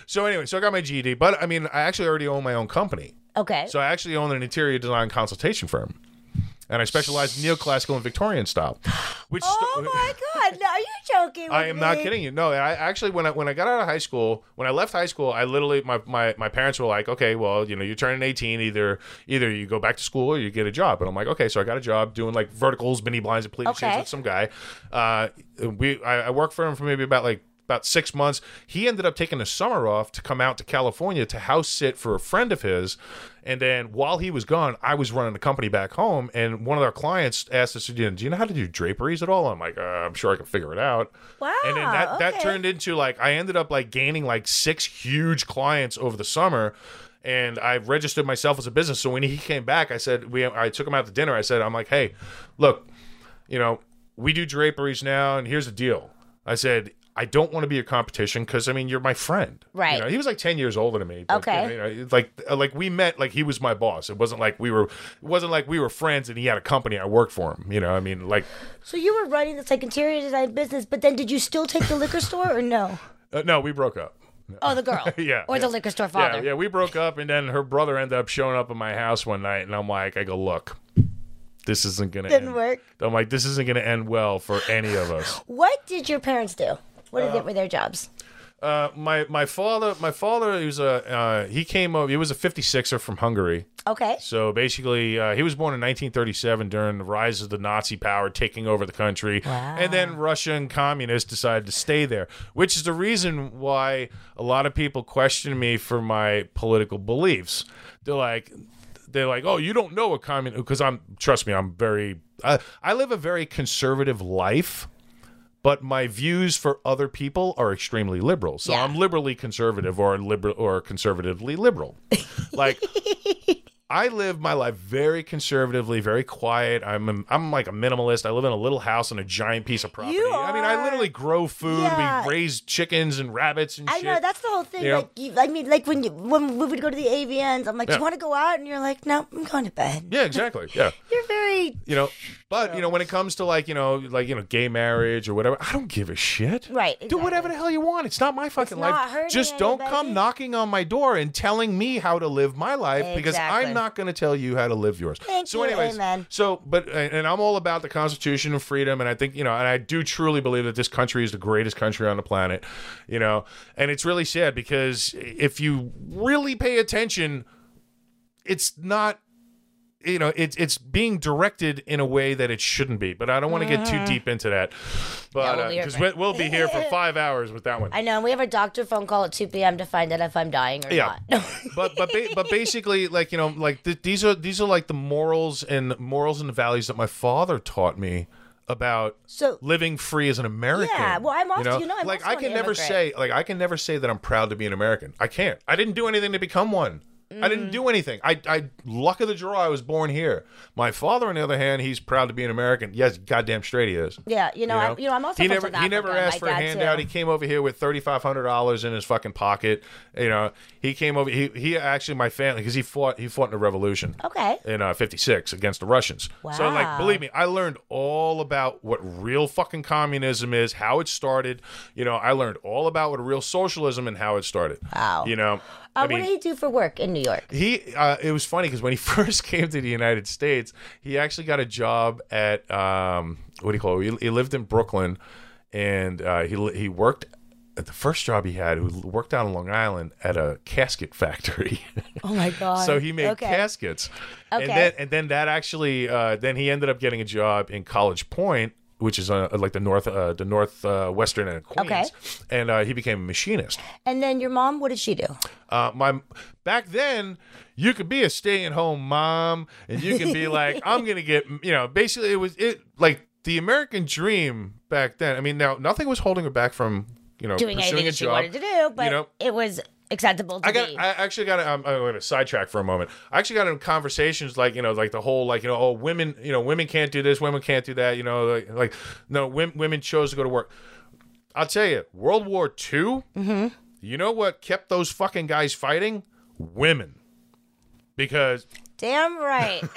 So anyway, so I got my GED, but I mean I actually already own my own company. Okay. So I actually own an interior design consultation firm. And I specialize in neoclassical and Victorian style. Which oh my god. No, are you joking? With I am not kidding you. No, I actually when I when I got out of high school, when I left high school, I literally my, my, my parents were like, okay, well, you know, you're turning 18, either either you go back to school or you get a job. And I'm like, okay, so I got a job doing like verticals, mini blinds, and pleated shades with some guy. Uh, we I, I worked for him for maybe about like about six months. He ended up taking a summer off to come out to California to house sit for a friend of his. And then while he was gone, I was running the company back home. And one of our clients asked us, "Do you know how to do draperies at all?" I'm like, uh, "I'm sure I can figure it out." Wow. And then that, that turned into like I ended up like gaining like six huge clients over the summer. And I registered myself as a business. So when he came back, I said we I took him out to dinner. I said, I'm like, hey, look, you know, we do draperies now, and here's the deal. I said, I don't want to be a competition because I mean you're my friend. Right. You know, he was like ten years older than me. but, Okay. You know, like like we met like he was my boss. It wasn't like we were. It wasn't like we were friends and he had a company. I worked for him. You know. I mean like. So you were running this like interior design business, but then did you still take the liquor store or no? Uh, no, we broke up. Oh, the girl. Yeah. Or yeah. the liquor store father. Yeah, yeah, we broke up, and then her brother ended up showing up at my house one night, and I'm like, I go, look, this isn't gonna Didn't end. work. I'm like, this isn't gonna end well for any of us. What did your parents do? What did they, were their jobs? Uh, my my father, my father, he was a uh, he came over. He was a 56er from Hungary. Okay. So basically, uh, he was born in 1937 during the rise of the Nazi power taking over the country. Wow. And then Russian communists decided to stay there, which is the reason why a lot of people question me for my political beliefs. They're like, they're like, oh, you don't know a communist because I'm. Trust me, I'm very. I I live a very conservative life. But my views for other people are extremely liberal, so Yeah. I'm liberally conservative or liberal or conservatively liberal. like I live my life very conservatively, very quiet. I'm a, I'm like a minimalist. I live in a little house on a giant piece of property. You I mean, I literally grow food. Yeah. We raise chickens and rabbits and I shit. know that's the whole thing. You? Like, you, I mean, like when you, when we would go to the AVNs, I'm like, "Do you want to go out?" And you're like, "No, I'm going to bed." yeah, exactly. Yeah. You're very You know, but you know, when it comes to like you know, like you know, gay marriage or whatever, I don't give a shit. Right, Do whatever the hell you want. It's not my fucking not life. Just don't anybody. come knocking on my door and telling me how to live my life because I'm not going to tell you how to live yours. Thank so, you, anyways, amen. so but and I'm all about the Constitution and freedom, and I think you know, and I do truly believe that this country is the greatest country on the planet. You know, and it's really sad because if you really pay attention, it's not you know it's it's being directed in a way that it shouldn't be but i don't want to get too uh. deep into that but we'll uh, be here because for- we, we'll be here for five hours with that one I know. and We have a doctor phone call at 2 p.m. to find out if I'm dying or yeah not. but but ba- but basically like you know like th- these are these are like the morals and morals and values that my father taught me about So- living free as an American. Yeah, well, I'm also- you know, I'm like also I an can never immigrant. say like I can never say that I'm proud to be an American. I can't. I didn't do anything to become one. I Mm. didn't do anything. I, I, luck of the draw, I was born here. My father, on the other hand, he's proud to be an American. Yes, goddamn straight he is. Yeah, you know, I, you know, I'm also he never he never asked for a handout. too. He came over here with thirty five hundred dollars in his fucking pocket. You know, he came over. He he actually my family because he fought he fought in the revolution. Okay. In uh, '56 against the Russians. Wow. So like, believe me, I learned all about what real fucking communism is, how it started. You know, I learned all about what real socialism and how it started. Wow. You know, Uh, I mean, what did he do for work in New York? he uh, it was funny because when he first came to the United States, he actually got a job at um, what do you call it? He, he lived in Brooklyn, and uh, he he worked at the first job he had. who worked out on Long Island at a casket factory. Oh my god. so he made okay. caskets, and then and then that actually uh, then he ended up getting a job in College Point. Which is uh, like the north, uh, the north uh, western end of Queens, Okay. and uh, he became a machinist. And then your mom, what did she do? Uh, my back then, you could be a stay-at-home mom, and you can be like, I'm gonna get, you know, basically it was it like the American dream back then. I mean, now nothing was holding her back from you know Doing pursuing anything a that she wanted to do, but you know, it was acceptable to I got. be. I actually got. I'm, I'm going to sidetrack for a moment. I actually got in conversations like you know, like the whole like you know, oh, women, you know, women can't do this, women can't do that. You know, like, like no, women, women chose to go to work. I'll tell you, World War II. Mm-hmm. You know what kept those fucking guys fighting? Women. Because Damn right.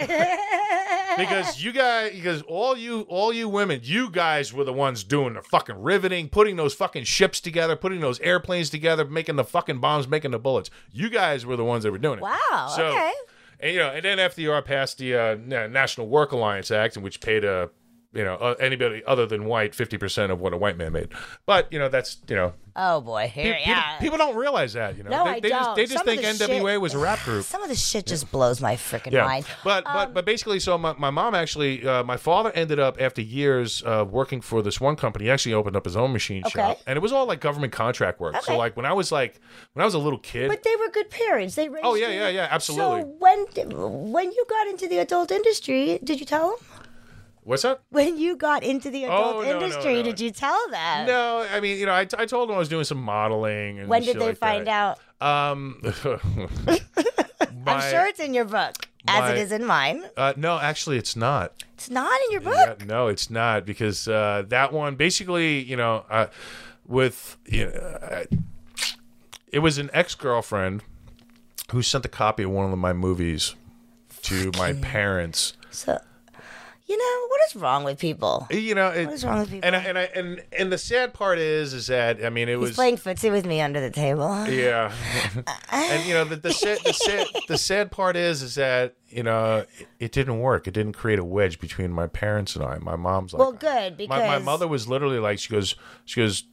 because you guys because all you all you women you guys were the ones doing the fucking riveting putting those fucking ships together putting those airplanes together making the fucking bombs making the bullets you guys were the ones that were doing it Wow, so okay. and you know and then fdr passed the uh, national work alliance act in which paid a you know uh, anybody other than white 50% of what a white man made but you know that's you know oh boy, here, pe- yeah. people, people don't realize that you know No, they, I they just don't. they just Some of think the nwa shit- was a rap group Some of the shit just blows my freaking yeah. mind. But Um, but but basically, so my, my mom actually, uh, my father ended up after years uh, working for this one company. He actually opened up his own machine Okay. shop, and it was all like government contract work. So like when I was like when I was a little kid, But they were good parents. They raised Oh, yeah, yeah, yeah, absolutely. So when when you got into the adult industry, did you tell them? What's that? When you got into the adult Oh, no, no, industry, no. did you tell them? No, I mean you know I, I told them I was doing some modeling. And When did they like find that. out? Um, I'm sure it's in your book, as my- it is in mine. Uh, no, actually, it's not. It's not in your book. Yeah, no, it's not because uh, that one basically, you know, uh, with you know, uh, it was an ex girlfriend who sent a copy of one of my movies to my parents. So, You know what is wrong with people? You know, it, What is wrong with people? and I, and I, and and the sad part is, is that I mean, it He's was playing footsie with me under the table. Yeah, and you know the the sad, the sad the sad part is is that you know it, it didn't work. It didn't create a wedge between my parents and I. My mom's like, Well, good my my mother was literally like, she goes, she goes.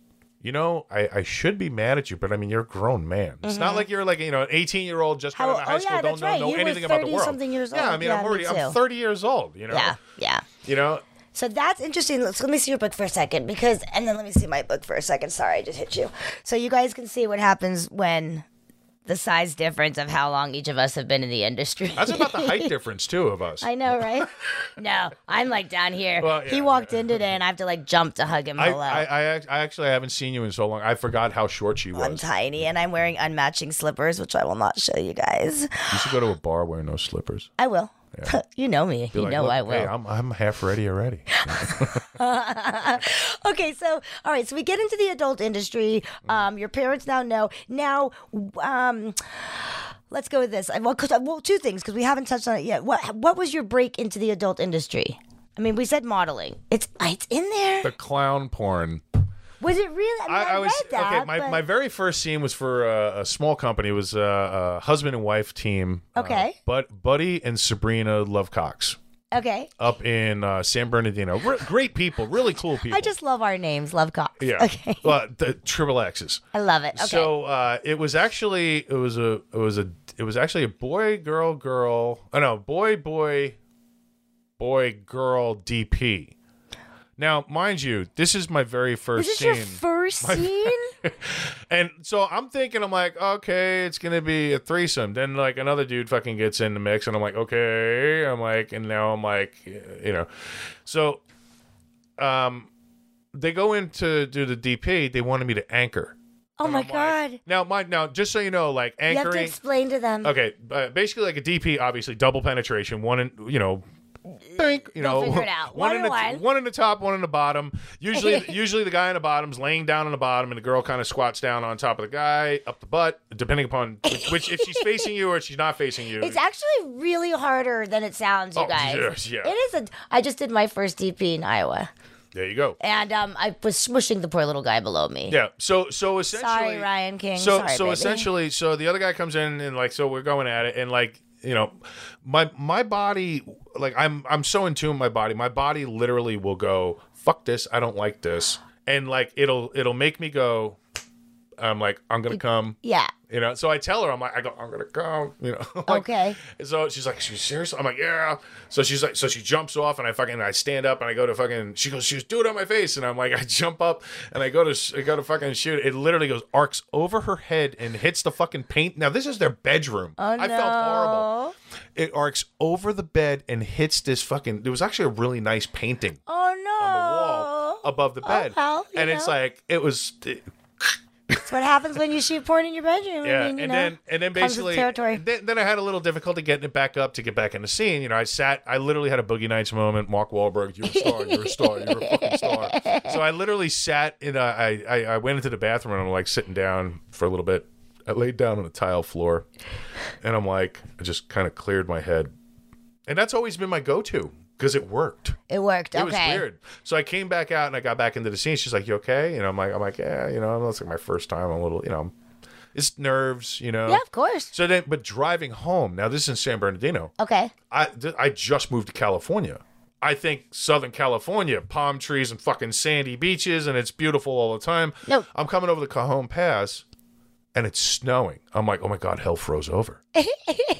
You know, I, I should be mad at you, but I mean, you're a grown man. It's not mm-hmm. like you're like you know, an 18 year old just out of high oh, school, yeah, don't that's know, right. know You were anything about the 30 world. something years Yeah, I mean, Yeah, I'm me already too. I'm 30 years old. You know, yeah, yeah. you know, So that's interesting. Let's let me see your book for a second because, and then let me see my book for a second. Sorry, I just hit you. So you guys can see what happens when the size difference of how long each of us have been in the industry. that's about the height difference too of us. I know, right? no, I'm like down here. Well, he yeah, walked in today, and I have to like jump to hug him I, below. I, I, I actually haven't seen you in so long. I forgot how short she was. I'm tiny, and I'm wearing unmatching slippers, which I will not show you guys. You should go to a bar wearing those slippers. I will. you know me. Be you like, know I will. Hey, I'm, I'm half ready already. okay, so all right, so we get into the adult industry. Um, your parents now know. Now, um, let's go with this. Well, 'cause- well, two things because we haven't touched on it yet. What what was your break into the adult industry? I mean, we said modeling. It's it's in there. the clown porn. Was it really? I, mean, I, I, was read that. okay. My, but- my very first scene was for a, a small company. It was a, a husband and wife team. Okay. Uh, but Buddy and Sabrina Lovecox okay. up in uh, San Bernardino. Re- great people, really cool people. I just love our names. Love Cox. yeah. Okay. Well, the triple X's. I love it. Okay. So uh, it was actually it was a it was a it was actually a boy girl girl oh no boy boy boy girl DP. Now, mind you, this is my very first this scene, your first scene? and so I'm thinking, I'm like, okay, it's gonna be a threesome. Then like another dude fucking gets in the mix, and I'm like, okay, I'm like, and now I'm like, you know, so um, they go in to do the DP. They wanted me to anchor. oh my I'm like- god! Now, my now, just so you know, like anchor. You have to explain to them. Okay, uh, basically like a DP, obviously double penetration, one in you know, think you know, figure it out. one in the one. one in the top, one in the bottom. Usually, usually the guy in the bottom's laying down on the bottom, and the girl kind of squats down on top of the guy, up the butt, depending upon which, which if she's facing you or if she's not facing you. It's actually really harder than it sounds, you Oh, guys. yes, yeah. It is a. I just did my first DP in Iowa, there you go. and um, I was smushing the poor little guy below me. Yeah. So so essentially, Sorry, Ryan King. So Sorry, so baby. essentially, so the other guy comes in and like so we're going at it and like you know my my body like I'm I'm so in tune with my body. My body literally will go fuck this. I don't like this, and like it'll it'll make me go. I'm like I'm gonna come. Yeah. You know, so I tell her, I'm like, I go, I'm gonna come. You know, like, Okay. So she's like, "She's serious?" I'm like, "Yeah." So she's like, so she jumps off, and I fucking, I stand up, and I go to fucking. She goes, "She was do it on my face," and I'm like, I jump up, and I go to, I go to fucking shoot. It literally goes arcs over her head and hits the fucking paint. Now this is their bedroom. Oh I felt horrible. no. It arcs over the bed and hits this fucking. There was actually a really nice painting Oh no. on the wall above the oh, bed, well, you and it's like it was. It, That's what happens when you shoot porn in your bedroom. Yeah, I mean, you and know, then and then basically territory. Then, then I had a little difficulty getting it back up to get back in the scene. You know, I sat, I literally had a Boogie Nights moment. Mark Wahlberg, you're a star, you're a star, you're a fucking star. So I literally sat in. A, I, I I went into the bathroom and I'm like sitting down for a little bit. I laid down on the tile floor, and I'm like, I just kind of cleared my head, and that's always been my go-to because it worked. It worked. It okay. was weird. So I came back out and I got back into the scene. She's like, "You okay?" And I'm like, "I'm like, yeah, you know, it's like my first time. I'm a little, you know, it's nerves, you know." Yeah, of course. So then, but driving home now, this is in San Bernardino. Okay. I th- I just moved to California. I think Southern California, palm trees and fucking sandy beaches, and it's beautiful all the time. No. I'm coming over the Cajon Pass, and it's snowing. I'm like, oh my god, hell froze over.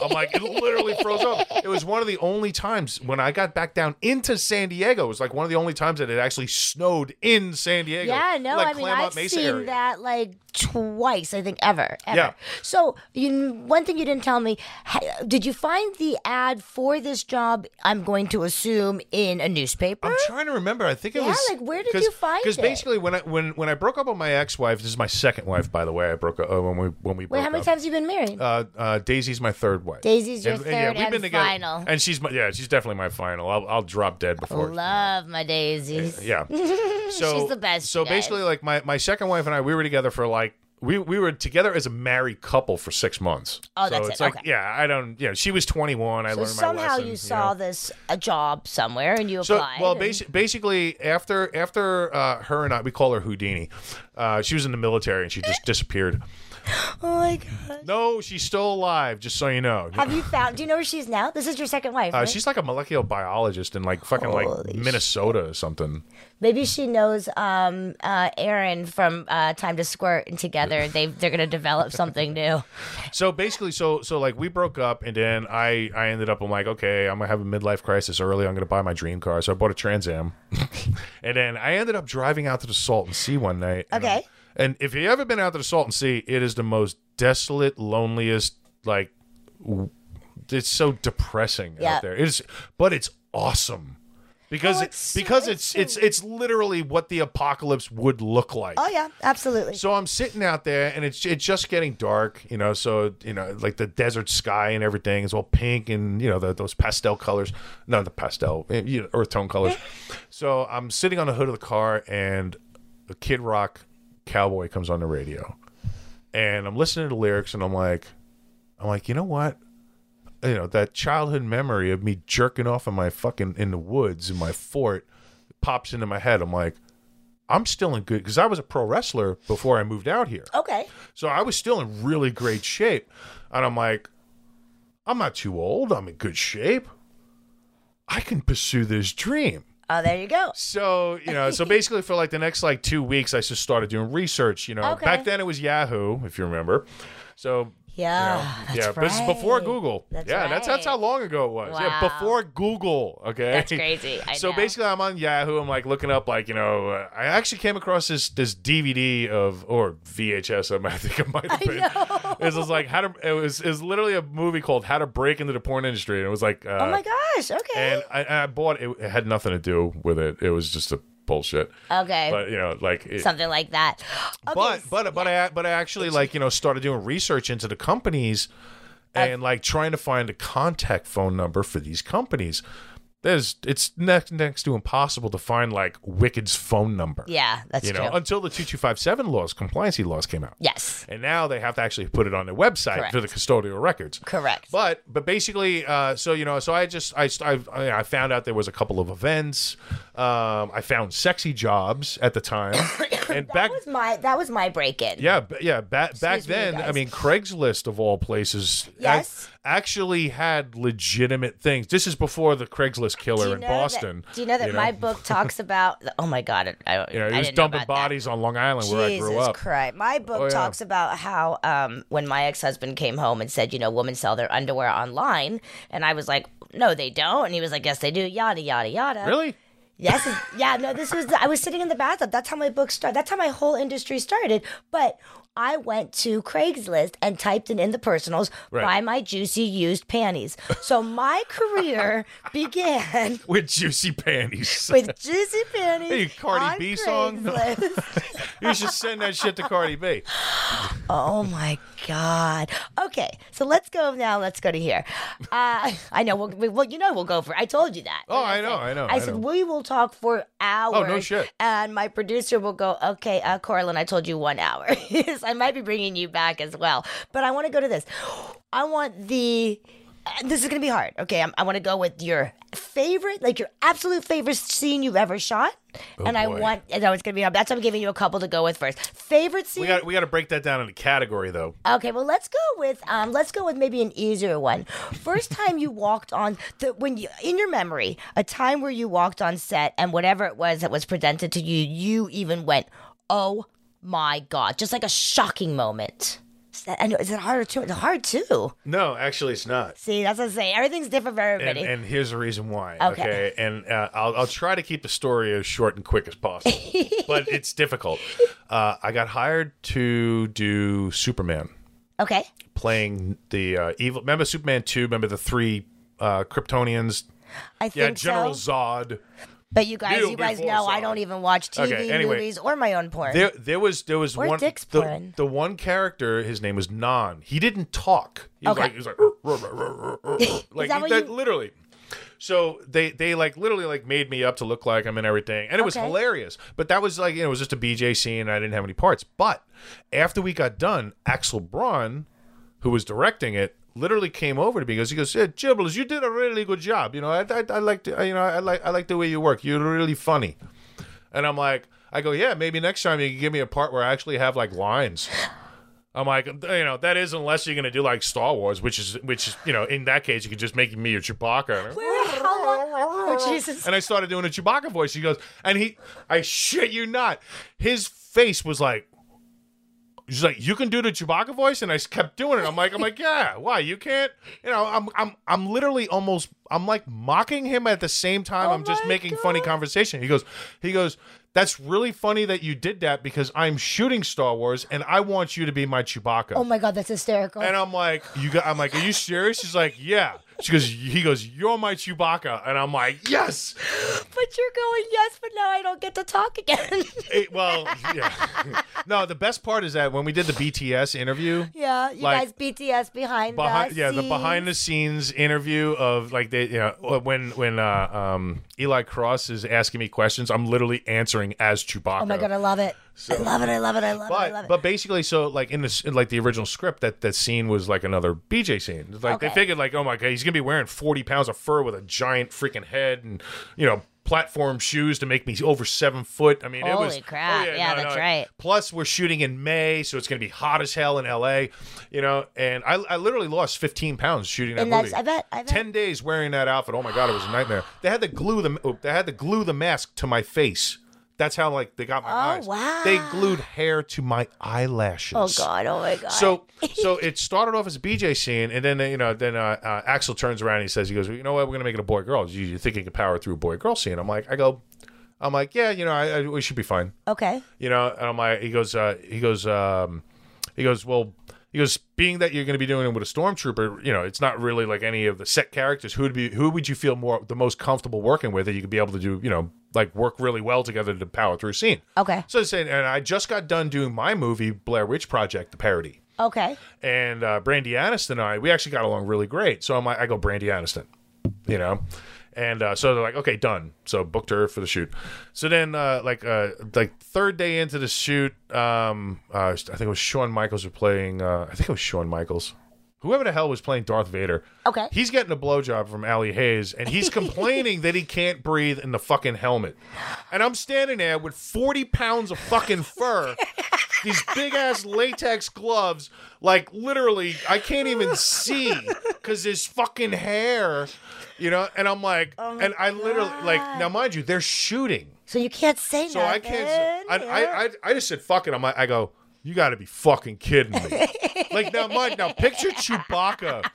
I'm like, it literally froze over. It was one of the only times when I got back down into San Diego. It was like one of the only times that it actually snowed in San Diego. Yeah, no, like I mean I've Mesa seen area. that like twice. I think ever, ever. Yeah. So you, one thing you didn't tell me: did you find the ad for this job? I'm going to assume in a newspaper. I'm trying to remember. I think it Yeah, was like, where did you find it? Because basically, when I when when I broke up with my ex-wife, this is my second wife, by the way. I broke up uh, when we when we broke how many times have you been married? Uh, uh, Daisy's my third wife. Daisy's your third and final. and she's my, yeah, she's definitely my final. I'll, I'll drop dead before. Love my daisies. Yeah, so She's the best, So basically, like my my second wife and I, we were together for like we we were together as a married couple for six months. Oh, so that's it's it. like Okay. yeah, I don't. Yeah, she was 21. I So learned my somehow lesson. you saw know. this a job somewhere and you So applied. well, and- basi- basically after after uh, her and I, we call her Houdini. Uh, she was in the military and she just disappeared. oh my god. No, she's still alive. Just so you know. Have you found? Do you know where she's now? This is your second wife. Uh, right? she's like a molecular biologist in like fucking like Holy Minnesota or something. Maybe she knows um, uh, Aaron from uh, Time to Squirt, and together they they're gonna develop something new. So basically, so so like we broke up, and then I I ended up I'm like, okay, I'm gonna have a midlife crisis early. I'm gonna buy my dream car, so I bought a Trans Am, and then I ended up driving out to the Salton Sea one night. Okay. I'm- And if you ever been out to the Salton Sea, it is the most desolate, loneliest, like it's so depressing Yeah. out there. It's but it's awesome. Because Oh, it's so- because it's it's it's literally what the apocalypse would look like. Oh yeah, absolutely. So I'm sitting out there, and it's it's just getting dark, you know. So you know, like the desert sky and everything is all pink, and you know the, those pastel colors. No, the pastel, eh, you know, earth tone colors. so I'm sitting on the hood of the car, and a Kid Rock cowboy comes on the radio, and I'm listening to the lyrics, and I'm like, I'm like, you know what? You know that childhood memory of me jerking off in my fucking in the woods in my fort pops into my head. I'm like. I'm still in good because I was a pro wrestler before I moved out here. okay. So I was still in really great shape. And I'm like, I'm not too old. I'm in good shape. I can pursue this dream. Oh, there you go. So, you know, so basically for like the next like two weeks, I just started doing research. You know, Okay. back then it was Yahoo, if you remember. So, Yeah, you know, that's yeah, but this is before. Google. That's yeah, that's that's how long ago it was. Yeah, before Google. Okay, That's crazy. I so know. basically, I'm on Yahoo. I'm like looking up, like you know, uh, I actually came across this this DVD of or VHS. I think it might have been. It was like how to. It was it was literally a movie called How to Break into the Porn Industry, and it was like. Uh, Oh my gosh. Okay. And I, I bought it. It had nothing to do with it. It was just a bullshit. okay. But you know, like. It, Something like that. Okay. but but but I but I actually like you know started doing research into the companies and like trying to find a contact phone number for these companies. There's it's next next to impossible to find like Wicked's phone number. yeah, that's you know true. until the two two five seven laws compliancy laws came out. yes. And now they have to actually put it on their website Correct. for the custodial records. Correct. But but basically, uh, so you know, so I just I I, I found out there was a couple of events. Um, I found sexy jobs at the time, and that back was my that was my break in. yeah, yeah. Back back me, then, I mean, Craigslist of all places, ac- Yes. Actually had legitimate things. This is before the Craigslist killer you in Boston. That, do you know that my book talks about? Oh my god! I, you know, I he was dumping about that. bodies on Long Island where I Jesus grew up. Christ. My book Oh, yeah. talks about how um, when my ex husband came home and said, you know, women sell their underwear online. And I was like, no, they don't. And he was like, yes, they do. Yada, yada, yada. Really? Yes. yeah, no, this was, I was sitting in the bathtub. That's how my book started. That's how my whole industry started. But I went to Craigslist and typed in in the personals, Right. buy my juicy used panties. So my career began With juicy panties. with juicy panties. Hey, Cardi B song? You should send that shit to Cardi B. Oh my God. Okay, so let's go now. Let's go to here. Uh, I know. We'll, we, well, you know, we'll go for. I told you that. Oh, I know? I know, I, I said know. we will talk for hours. Oh, no shit. And my producer will go. Okay, uh, Corlin, I told you one hour. I might be bringing you back as well, but I want to go to this. I want the. Uh, This is gonna be hard. Okay, I'm, I want to go with your favorite, like your absolute favorite scene you've ever shot, and I Oh, boy. want. No, it's gonna be hard. That's why I'm giving you a couple to go with first. Favorite scene. We got we got to break that down into category though. Okay, well let's go with um let's go with maybe an easier one. First time you walked on the when you in your memory, a time where you walked on set and whatever it was that was presented to you, you even went, "Oh my god." Just like a shocking moment. Is that, know, is it harder too? It's hard too. No, actually, it's not. See, that's what I'm saying. Everything's different for And, everybody. and here's the reason why. Okay. Okay. And uh, I'll, I'll try to keep the story as short and quick as possible, but it's difficult. Uh, I got hired to do Superman, okay. playing the uh, evil. Remember Superman 2? Remember the three uh, Kryptonians? I Yeah, General so. Zod. But you guys, you guys know I don't even watch TV, Okay, anyway. movies, or my own porn. There, there was, there was Or one. Dick's the, porn. the one character, his name was Non. He didn't talk. He was Okay. like, he was like, like that that- you- literally. so they they like literally like made me up to look like him and everything, and it was Okay. hilarious. But that was like you know it was just a BJ scene. And I didn't have any parts. But after we got done, Axel Braun, who was directing it. Literally came over to me because he goes, yeah, Chibbles, you did a really good job. You know, I, I, I like, to, you know, I like, I like the way you work. You're really funny. And I'm like, I go, yeah, maybe next time you can give me a part where I actually have like lines. I'm like, you know, that is unless you're gonna do like Star Wars, which is, which is, you know, in that case, you could just make me a Chewbacca. Where, how long? Oh, Jesus. And I started doing a Chewbacca voice. He goes, and he, I shit you not, his face was like, he's like, you can do the Chewbacca voice, and I kept doing it. I'm like, I'm like, yeah, why you can't? You know, I'm, I'm, I'm literally almost, I'm like mocking him at the same time. Oh I'm just making funny conversation. He goes, he goes. That's really funny that you did that because I'm shooting Star Wars and I want you to be my Chewbacca. Oh my God, that's hysterical. And I'm like, you got, I'm like, are you serious? She's like, yeah. She goes, he goes, you're my Chewbacca, and I'm like, yes. but you're going yes, but now I don't get to talk again. It- well, yeah. no, the best part is that when we did the BTS interview, yeah, you Like, guys BTS behind behind, the yeah, the behind the scenes interview of like they, you know, when when uh, um, Eli Cross is asking me questions, I'm literally answering as Chewbacca. Oh my God, I love it. I love it. I love it. I love it. I love But it. but basically, so like in this in like the original script, that that scene was like another BJ scene. Like they figured like, oh my god, he's gonna be wearing forty pounds of fur with a giant freaking head and you know platform shoes to make me over seven foot. I mean, it was Holy crap. oh, Yeah, that's right. Plus, we're shooting in May, so it's gonna be hot as hell in LA. You know, and I I literally lost fifteen pounds shooting that and movie. I bet, I bet. Ten days wearing that outfit. Oh my god, it was a nightmare. They had to glue the oh, they had to glue the mask to my face. That's how like they got my eyes. Oh, wow. They glued hair to my eyelashes. oh God, oh my God. So so it started off as a BJ scene, and then you know then uh, uh, Axel turns around and he says he goes, well, you know what, we're gonna make it a boy girl. You, you think you can power through a boy girl scene? I'm like, I go, I'm like, yeah, you know, I, I we should be fine okay. you know and i'm like he goes uh he goes um he goes well he goes being that you're going to be doing it with a stormtrooper you know it's not really like any of the set characters who would be who would you feel more the most comfortable working with that you could be able to do you know like work really well together to power through a scene Okay. so I said and i just got done doing my movie blair witch project the parody Okay. and uh, Brandy Aniston and I, we actually got along really great. So I'm like, I go Brandy Aniston, you know, and uh, so they're like, okay, done. So booked her for the shoot. So then, uh, like, uh, like third day into the shoot, um, uh, I think it was Shawn Michaels were playing. Uh, I think it was Shawn Michaels. Whoever the hell was playing Darth Vader. Okay. He's getting a blowjob from Allie Haze, and he's complaining that he can't breathe in the fucking helmet. And I'm standing there with 40 pounds of fucking fur, these big ass latex gloves, like literally, I can't even see because there's fucking hair, you know. And I'm like, oh and I literally, like, now mind you, they're shooting. So you can't say So nothing. I can't. I, I, I, I just said fuck it. I'm like, I go. You got to be fucking kidding me. like now, Mike. Now picture Chewbacca.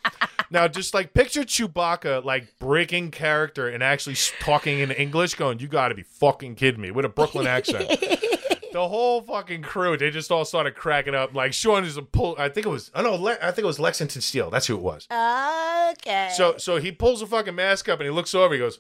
Now just like picture Chewbacca like breaking character and actually talking in English, going, "You got to be fucking kidding me" with a Brooklyn accent. the whole fucking crew, they just all started cracking up. Like Sean is a pull. I think it was. Oh, I know. Le- I think it was Lexington Steele. That's who it was. Okay. So so he pulls the fucking mask up and he looks over. He goes,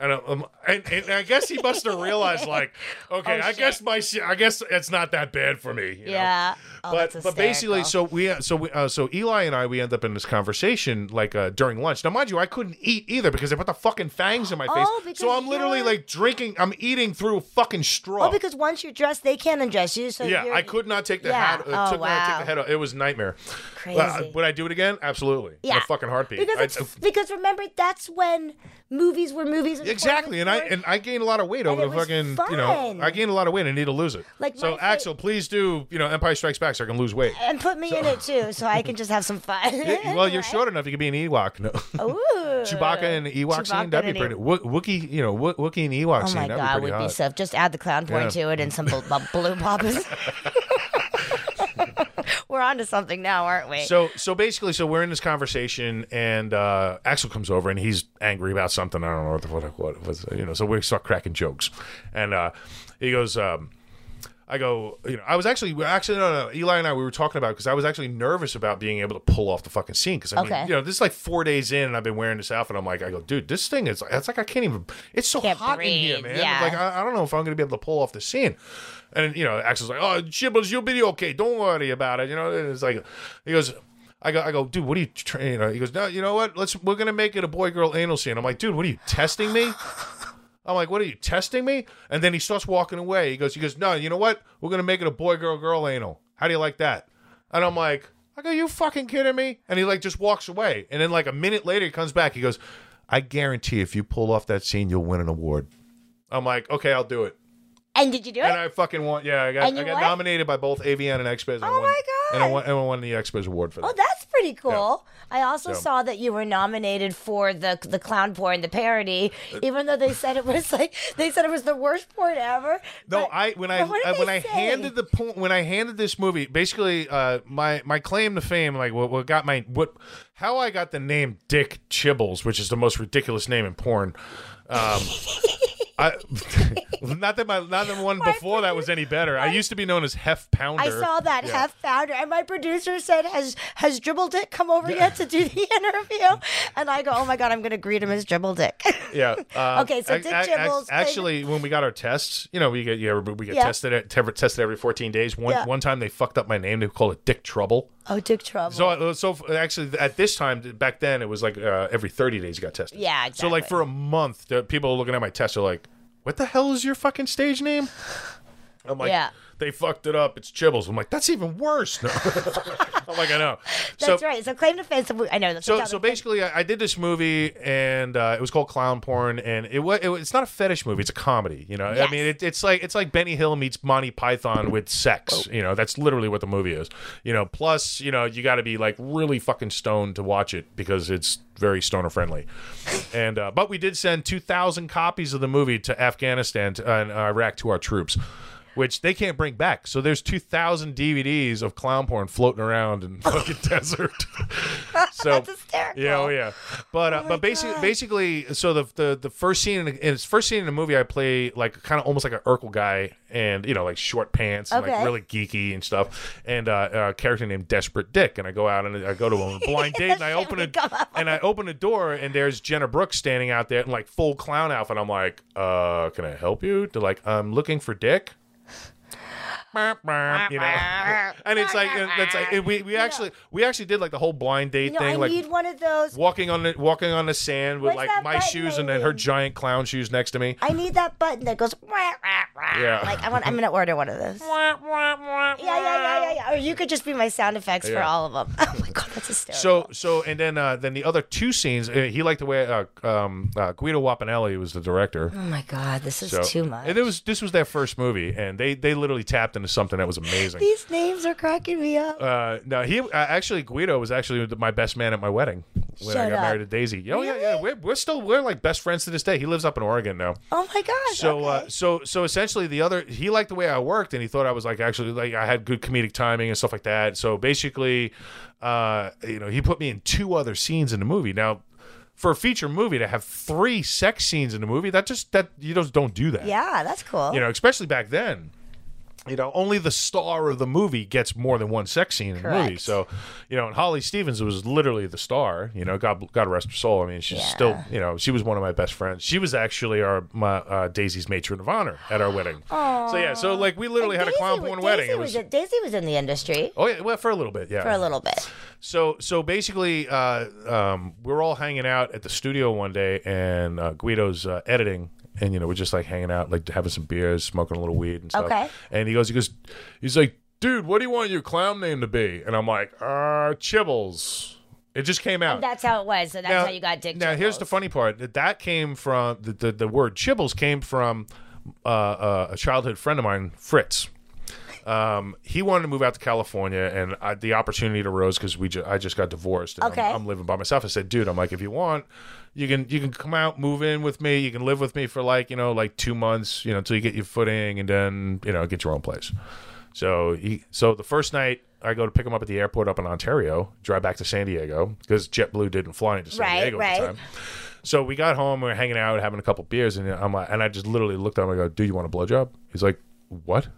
and, um, and, and I guess he must have realized like, okay, Oh, I shit. guess my I guess it's not that bad for me. you know? yeah. Oh, But but basically, so we so we uh, so Eli and I we end up in this conversation like uh, during lunch. Now, mind you, I couldn't eat either because they put the fucking fangs in my face. Oh, because so I'm literally like drinking. I'm eating through fucking straw. Oh, because once you're dressed, they can't undress you. So yeah, I could not take the Yeah. hat. Uh, Oh, wow. take the head off. It was a nightmare. Crazy. Uh, would I do it again? Absolutely. In Yeah. a fucking heartbeat. Because I- because remember that's when movies were movies. and Exactly, and I and I gained a lot of weight over the fucking you know. I gained a lot of weight. And I need to lose it. Like so, my fa- Axel, please do you know Empire Strikes Back so I can lose weight. and put me in it too, so I can just have some fun. Yeah, well, you're short enough. You could be an Ewok. No. Ooh. Chewbacca and Ewok Chewbacca scene. That'd be pretty. Wo- Wookie, you know, Wo- Wookie and Ewok Oh scene. my That'd god, be would pretty be hot. stuff. Just add the clown porn Yeah. to it and some bl- bl- blue poppers. We're on to something now, aren't we? So so basically, so we're in this conversation, and uh, Axel comes over, and he's angry about something. I don't know what the what, what was, you know. So we start cracking jokes, and uh, he goes. Um, I go, you know, I was actually, actually, no, no, Eli and I, we were talking about because I was actually nervous about being able to pull off the fucking scene because I mean, Okay. you know, this is like four days in, and I've been wearing this outfit. I'm like, I go, dude, this thing is, it's like I can't even. It's so Can't hot in here, man. yeah. Like I, I don't know if I'm gonna be able to pull off the scene. And you know, Axel's like, "Oh, Chibbles, you'll be okay. Don't worry about it." You know, and it's like, he goes, I go, I go, dude, what are you, training? you know? He goes, no, you know what? Let's, we're gonna make it a boy girl anal scene. I'm like, dude, what are you testing me? I'm like, what are you testing me? And then he starts walking away. He goes, he goes, no, you know what? We're gonna make it a boy girl girl anal. How do you like that? And I'm like, I go, you fucking kidding me? And he like just walks away. And then like a minute later, he comes back. He goes, I guarantee if you pull off that scene, you'll win an award. I'm like, okay, I'll do it. And did you do it? And I fucking won. Yeah, I got I got won? nominated by both AVN and XBiz. Oh won- my And I God. won, and I won the XBiz award for that. Oh, that's pretty cool. I also So- saw that you were nominated for the the clown porn, the parody, even though they said it was like they said it was the worst porn ever. No, But- I when I, did I when I say? handed the point when I handed this movie, basically, uh, my my claim to fame, like what, what got my what how I got the name Dick Chibbles, which is the most ridiculous name in porn. Um, I not that my not that the one before that was any better. I used to be known as Hef Pounder. I saw that Yeah. half pounder, and my producer said, "Has has Dribble Dick come over yet to do the interview?" And I go, "Oh my god, I'm going to greet him as Dribble Dick." Yeah. Uh, Okay, so Dick Chibbles- Actually, when we got our tests, you know, we get yeah, we get Yeah. tested tested every 14 days. One Yeah. one time they fucked up my name. They called it Dick Trouble. oh, Dick Trouble. So, uh, so actually, at this time, back then, it was like uh, every 30 days you got tested. Yeah, exactly. So, like, for a month, the people looking at my test are like, what the hell is your fucking stage name? I'm like, Yeah. they fucked it up. It's Chibbles. I'm like, that's even worse. No. Like, I know. That's so, right. So claim to fame. So I know. That's so, so basically, I, I did this movie, and uh, it was called Clown Porn, and it was, it it's not a fetish movie; it's a comedy. You know, Yes. I mean, it, it's like it's like Benny Hill meets Monty Python with sex. Oh. You know, that's literally what the movie is. You know, plus, you know, you got to be like really fucking stoned to watch it because it's very stoner friendly. and uh, but we did send two thousand copies of the movie to Afghanistan to, uh, and Iraq to our troops. Which they can't bring back. So there's 2,000 DVDs of clown porn floating around in fucking desert. so That's hysterical. yeah, oh yeah. But uh, my but basically, God. basically, so the the the first scene in, in its first scene in the movie, I play like kind of almost like an Urkel guy, and you know, like short pants, and Okay. like really geeky and stuff, and uh, a character named Desperate Dick, and I go out and I go to a blind date, and I open it, and I open the door, and there's Jenna Brooks standing out there in like full clown outfit. I'm like, uh, can I help you? They're like, I'm looking for Dick. You know, and it's like that's like we we actually we actually did like the whole blind date You know, thing, I like need one of those. walking on the walking on the sand with What's like my shoes and then her giant clown shoes next to me. I need that button that goes. Yeah. Like I want. I'm gonna order one of those. Yeah, yeah, yeah, yeah, yeah. Or you could just be my sound effects for all of them. Oh my god, that's hysterical. So so and then uh, then the other two scenes uh, he liked the way uh, um, uh, Guido Wapanelli was the director. Oh my god, this is So, too much. And it was this was their first movie, and they they literally tapped into something that was amazing. These names are cracking me up. Uh, no, he uh, actually Guido was actually my best man at my wedding when I got up. married to Daisy. Oh yeah, Really? yeah, we're, we're still we're like best friends to this day. He lives up in Oregon now. oh my god. So uh, so so essentially the other he liked the way I worked and he thought I was like actually like I had good comedic timing and stuff like that. So basically, uh, you know, he put me in two other scenes in the movie. Now, for a feature movie to have three sex scenes in the movie, that just that you just don't do that. yeah, that's cool. You know, especially back then. You know, only the star of the movie gets more than one sex scene in the movie. So, you know, and Holly Stevens was literally the star. You know, God, God rest her soul. I mean, she's Yeah. still, you know, she was one of my best friends. She was actually our my uh, Daisy's matron of honor at our wedding. So yeah, so like we literally had a clown porn Daisy wedding. It was, was, Daisy was in the industry oh yeah, well for a little bit, yeah. for a little bit. So so basically, uh, um, we're all hanging out at the studio one day, and uh, Guido's uh, editing, and you know we're just like hanging out, like having some beers, smoking a little weed and stuff. Okay. And he goes, he goes, he's like, dude, what do you want your clown name to be? And I'm like, uh, Chibbles. It just came out. That's how it was. So that's how you got Dick. Now, here's the funny part. That that came from the, the the word Chibbles came from uh, uh, a childhood friend of mine, Fritz. Um, he wanted to move out to California, and I, the opportunity arose because we ju- I just got divorced. And Okay. I'm, I'm living by myself. I said, dude, I'm like, if you want, you can you can come out, move in with me. You can live with me for like you know like two months, you know, until you get your footing, and then you know get your own place. So he so the first night I go to pick him up at the airport up in Ontario, drive back to San Diego because JetBlue didn't fly into San Right, Diego at the right. time. So we got home, we were hanging out, having a couple beers, and I'm like, and I just literally looked at him. And I go, "Do you want a blowjob?" He's like, "What?"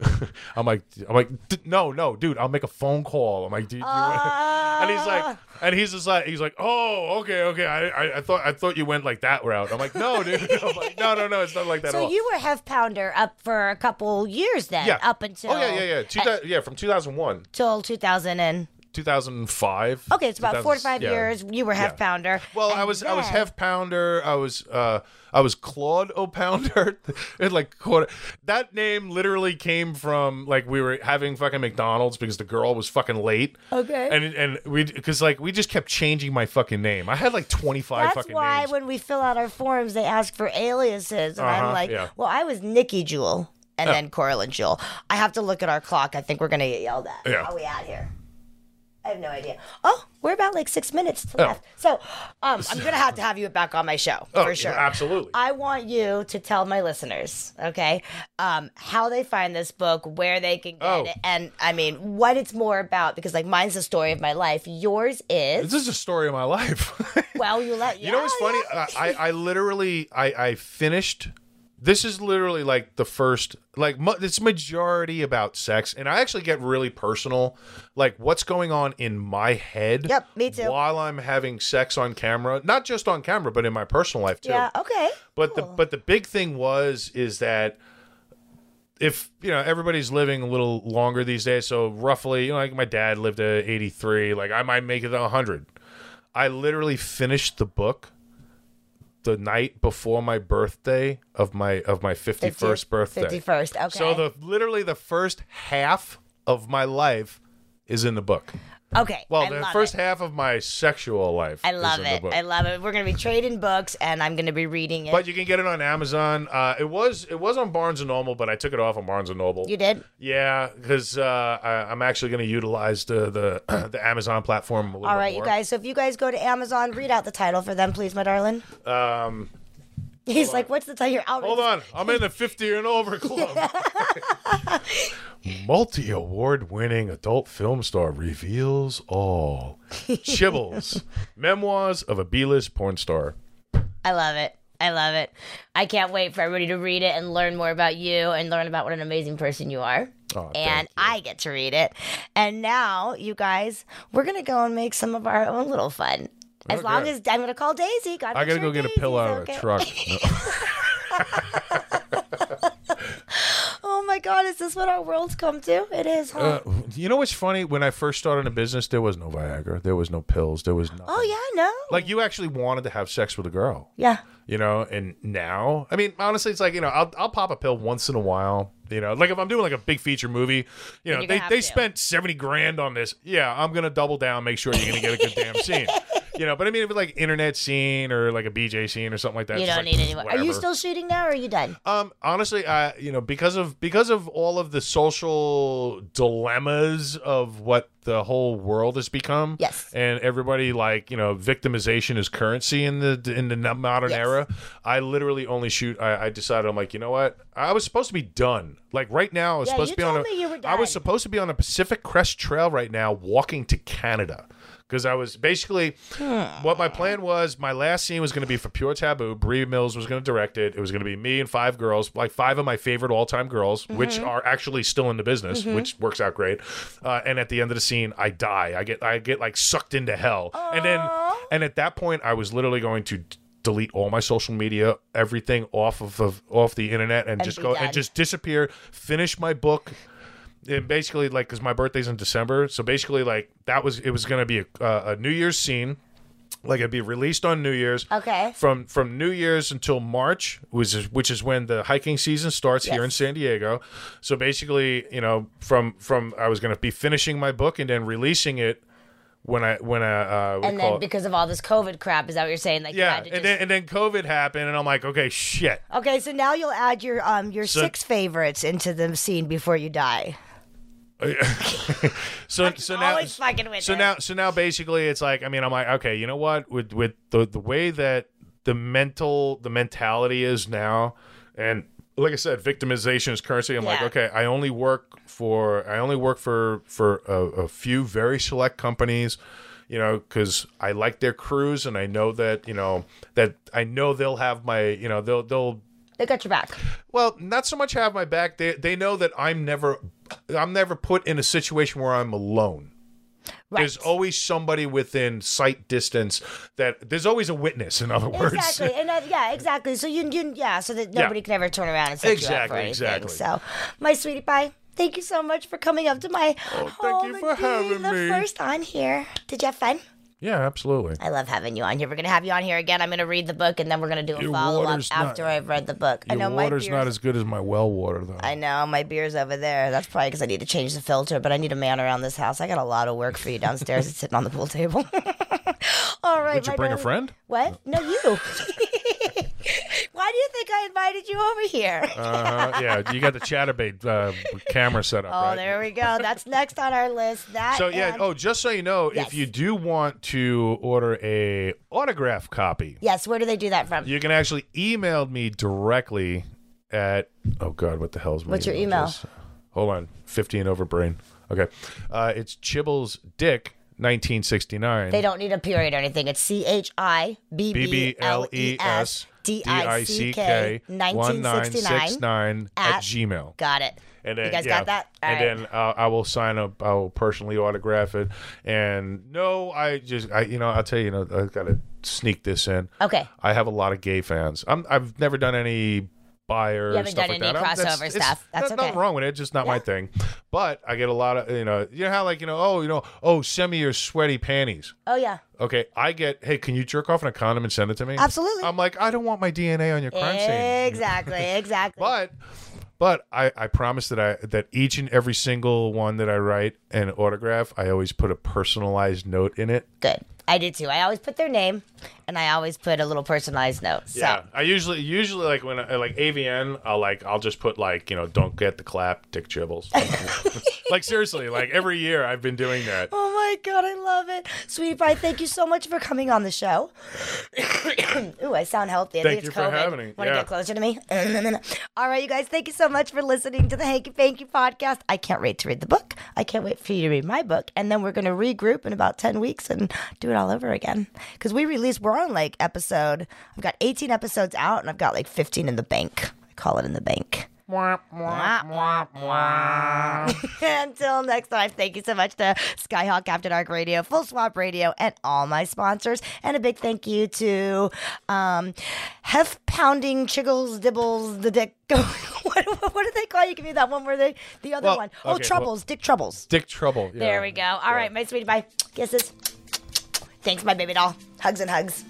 I'm like, I'm like, "D- no, no, dude. I'll make a phone call. I'm like, do, do you? And he's like, ah. and he's just like, he's like, oh, okay, okay. I, I, I thought, I thought you went like that route. I'm like, no, dude. I'm like, no, no, no. It's not like that at So you were Hef Pounder up for a couple years then, yeah. up until Oh yeah, yeah, yeah. Two uh, thou- yeah, from 2001. till 2000 and 2005. Okay, it's about 2000 four to five yeah. years. You were half Yeah. pounder. Well, I And was I was half pounder. I was uh I was Claude O'Pounder. it like quarter. That name literally came from like we were having fucking McDonald's because the girl was fucking late. Okay. And and we because like we just kept changing my fucking name. I had like 25 That's fucking why names. when we fill out our forms, they ask for aliases, and I'm Uh-huh, like, yeah. well, I was Nikki Jewel, and then Coraline Jewel. I have to look at our clock. I think we're gonna get yelled at. Yeah. How are we out here? I have no idea. Oh, we're about like six minutes to Oh. left. So, um, I'm gonna have to have you back on my show Oh, for sure. absolutely. I want you to tell my listeners, okay, um, how they find this book, where they can get Oh. it, and I mean, what it's more about. Because like mine's the story of my life. Yours is this is a story of my life. well, you let You know what's funny? yeah. I, I I literally I I finished. This is literally like the first like mu- it's majority about sex, and I actually get really personal, like what's going on in my head. Yep, me too. While I'm having sex on camera, not just on camera, but in my personal life too. Yeah. Okay. But the but the big thing was is that if you know everybody's living a little longer these days, so roughly, you know, like my dad lived to eighty three, like I might make it to hundred. I literally finished the book the night before my birthday of my of my fifty first birthday. Fifty first. Okay. So the literally the first half of my life is in the book. Okay. Well, I the first it. half of my sexual life. I love it. I love it. We're gonna be trading books, and I'm gonna be reading it. But you can get it on Amazon. Uh, it was it was on Barnes and Noble, but I took it off on Barnes and Noble. you did. Yeah, because uh, I'm actually going to utilize the the the Amazon platform a little All right, you guys. So if you guys go to Amazon, read out the title for them, please, my darling. Um, He's like, "What's the title?" You're out. hold on, I'm in the 50 and over club. Multi award winning adult film star reveals all. Chibbles, memoirs of a B list porn star. I love it. I love it. I can't wait for everybody to read it and learn more about you and learn about what an amazing person you are. Oh, and you. I get to read it. And now, you guys, we're gonna go and make some of our own little fun. As Okay. long as I'm gonna call Daisy. God I gotta sure go get a Daisy's pillow out of okay. the truck. Oh my God, is this what our world's come to? It is, huh? Uh, you know what's funny? When I first started a business, there was no Viagra, there was no pills, there was nothing. oh yeah, I know. Like you actually wanted to have sex with a girl. yeah. you know and now i mean honestly it's like you know i'll, I'll pop a pill once in a while you know like if i'm doing like a big feature movie you know they, they to. spent 70 grand on this yeah i'm gonna double down make sure you're gonna get a good damn scene you know but i mean if it's like internet scene or like a bj scene or something like that You don't need like, any more. Are you still shooting now, or are you done? um honestly i you know because of because of all of the social dilemmas of what the whole world has become Yes. and everybody like you know victimization is currency in the in the modern Yes. era i literally only shoot I, I decided i'm like you know what i was supposed to be done like right now i was Yeah, supposed to be on a, me you were i was supposed to be on a pacific crest trail right now walking to canada because I was basically what my plan was. My last scene was going to be for Pure Taboo. Bree Mills was going to direct it. It was going to be me and five girls, like five of my favorite all-time girls, which Mm-hmm. are actually still in the business, which works out great. Uh, and at the end of the scene, I die. I get I get like sucked into hell, and then and at that point, I was literally going to. Delete all my social media, everything off of, of off the internet, and, just go done. and just disappear. Finish my book, and basically like because my birthday's in December, so basically like that was it was gonna be a, uh, a New Year's scene, like it'd be released on New Year's. Okay. From from New Year's until March, which is which is when the hiking season starts here in Yes. San Diego. So basically, you know, from from I was gonna be finishing my book and then releasing it when I when I uh, what do you And call then it? because of all this COVID crap, is that what you're saying? Like, you yeah, had to and just- then and then COVID happened, and I'm like, okay, shit. Okay, so now you'll add your um your So- six favorites into the scene before you die. so so now so it. now so now basically it's like I mean I'm like okay you know what with with the the way that the mental the mentality is now and like I said victimization is currency I'm like okay I only work for I only work for for a, a few very select companies you know because I like their crews and I know that you know that I know they'll have my you know they'll they'll They got your back. well, not so much have my back. They they know that I'm never I'm never put in a situation where I'm alone. Right. There's always somebody within sight distance that there's always a witness. In other words, Exactly, and that, yeah, exactly. So you, you, yeah, so that nobody can ever turn around and set you up for Exactly, anything. exactly. So, my sweetie pie, Thank you so much for coming up to my Oh, thank home you and for being having the me. first on here. Did you have fun? Yeah, absolutely. I love having you on here. We're gonna have you on here again. I'm gonna read the book and then we're gonna do a Your follow up water's not- after I've read the book. I Your know my water's beer's, not as good as my well water, though. I know my beer's over there. That's probably because I need to change the filter. But I need a man around this house. I got a lot of work for you downstairs. it's sitting on the pool table. All right. Would you my bring a friend? What? No, you. Why do you think I invited you over here? Uh-huh. yeah, you got the Chaturbate uh, camera set up, oh, right? there we go. That's next on our list. That. So yeah. and- Oh, just so you know, Yes. if you do want to order a autograph copy, Yes. Where do they do that from? you can actually email me directly at. Oh God, what the hell's my What's your email? Hold on, fifteen over brain. Okay, uh, it's Chibbles Dick, nineteen sixty nine. They don't need a period or anything. It's C H I B B L E S S D D I I C C K K one nine 1969 at- at Gmail. Got it. And then, you guys yeah. got that? All and right. then uh, I will sign up. I will personally autograph it. And no, I just, I, you know, I'll tell you, you know, I got to sneak this in. Okay. I have a lot of gay fans. I'm, I've never done any buyer You haven't stuff done like any that. Crossover it's- stuff. That's there's nothing okay. wrong with it. It's just not my thing. But I get a lot of, you know, you know how like, you know, oh, you know, oh, send me your sweaty panties. Oh yeah. Okay, I get, hey, can you jerk off in a condom and send it to me? Absolutely. I'm like, I don't want my DNA on your crime scene. Exactly. Exactly. But but I, I promise that I that each and every single one that I write and autograph, I always put a personalized note in it. Good. I do too. I always put their name, and I always put a little personalized note. So. Yeah, I usually usually like when I, like AVN, I'll like I'll just put like you know don't get the clap, Dick Chibbles. like seriously, like every year I've been doing that. Oh my god, I love it, sweetie pie. Thank you so much for coming on the show. Ooh, I sound healthy. I Thank think you it's for COVID. having me. Want to Yeah. get closer to me? All right, you guys. Thank you so much for listening to the Hankie Pankie podcast. I can't wait to read the book. I can't wait for you to read my book, and then we're gonna regroup in about ten weeks and do it all over again. Because we release, we're on like episode. I've got eighteen episodes out, and I've got like fifteen in the bank. I call it in the bank. Until next time, thank you so much to Skyhawk After Dark Radio, Full Swap Radio, and all my sponsors. And a big thank you to um, Hef Pounding Chiggles Dibbles the Dick. what, what do they call you? Give me that one where they the other Well, one. Oh, okay, Troubles, Dick Troubles. Dick Trouble. yeah. There we go. All right, my sweetie pie. Kisses. Thanks, my baby doll. Hugs and hugs.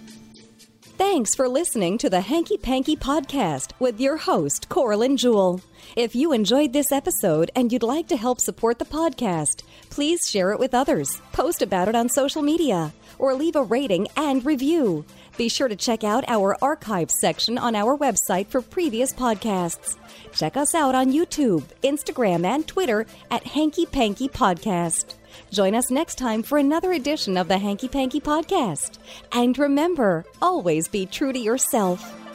Thanks for listening to the Hankie Pankie Podcast with your host, Coralyn Jewell. If you enjoyed this episode and you'd like to help support the podcast, please share it with others, post about it on social media, or leave a rating and review. Be sure to check out our archives section on our website for previous podcasts. Check us out on YouTube, Instagram, and Twitter at Hankie Pankie Podcast. Join us next time for another edition of the Hankie Pankie Podcast. And remember, always be true to yourself.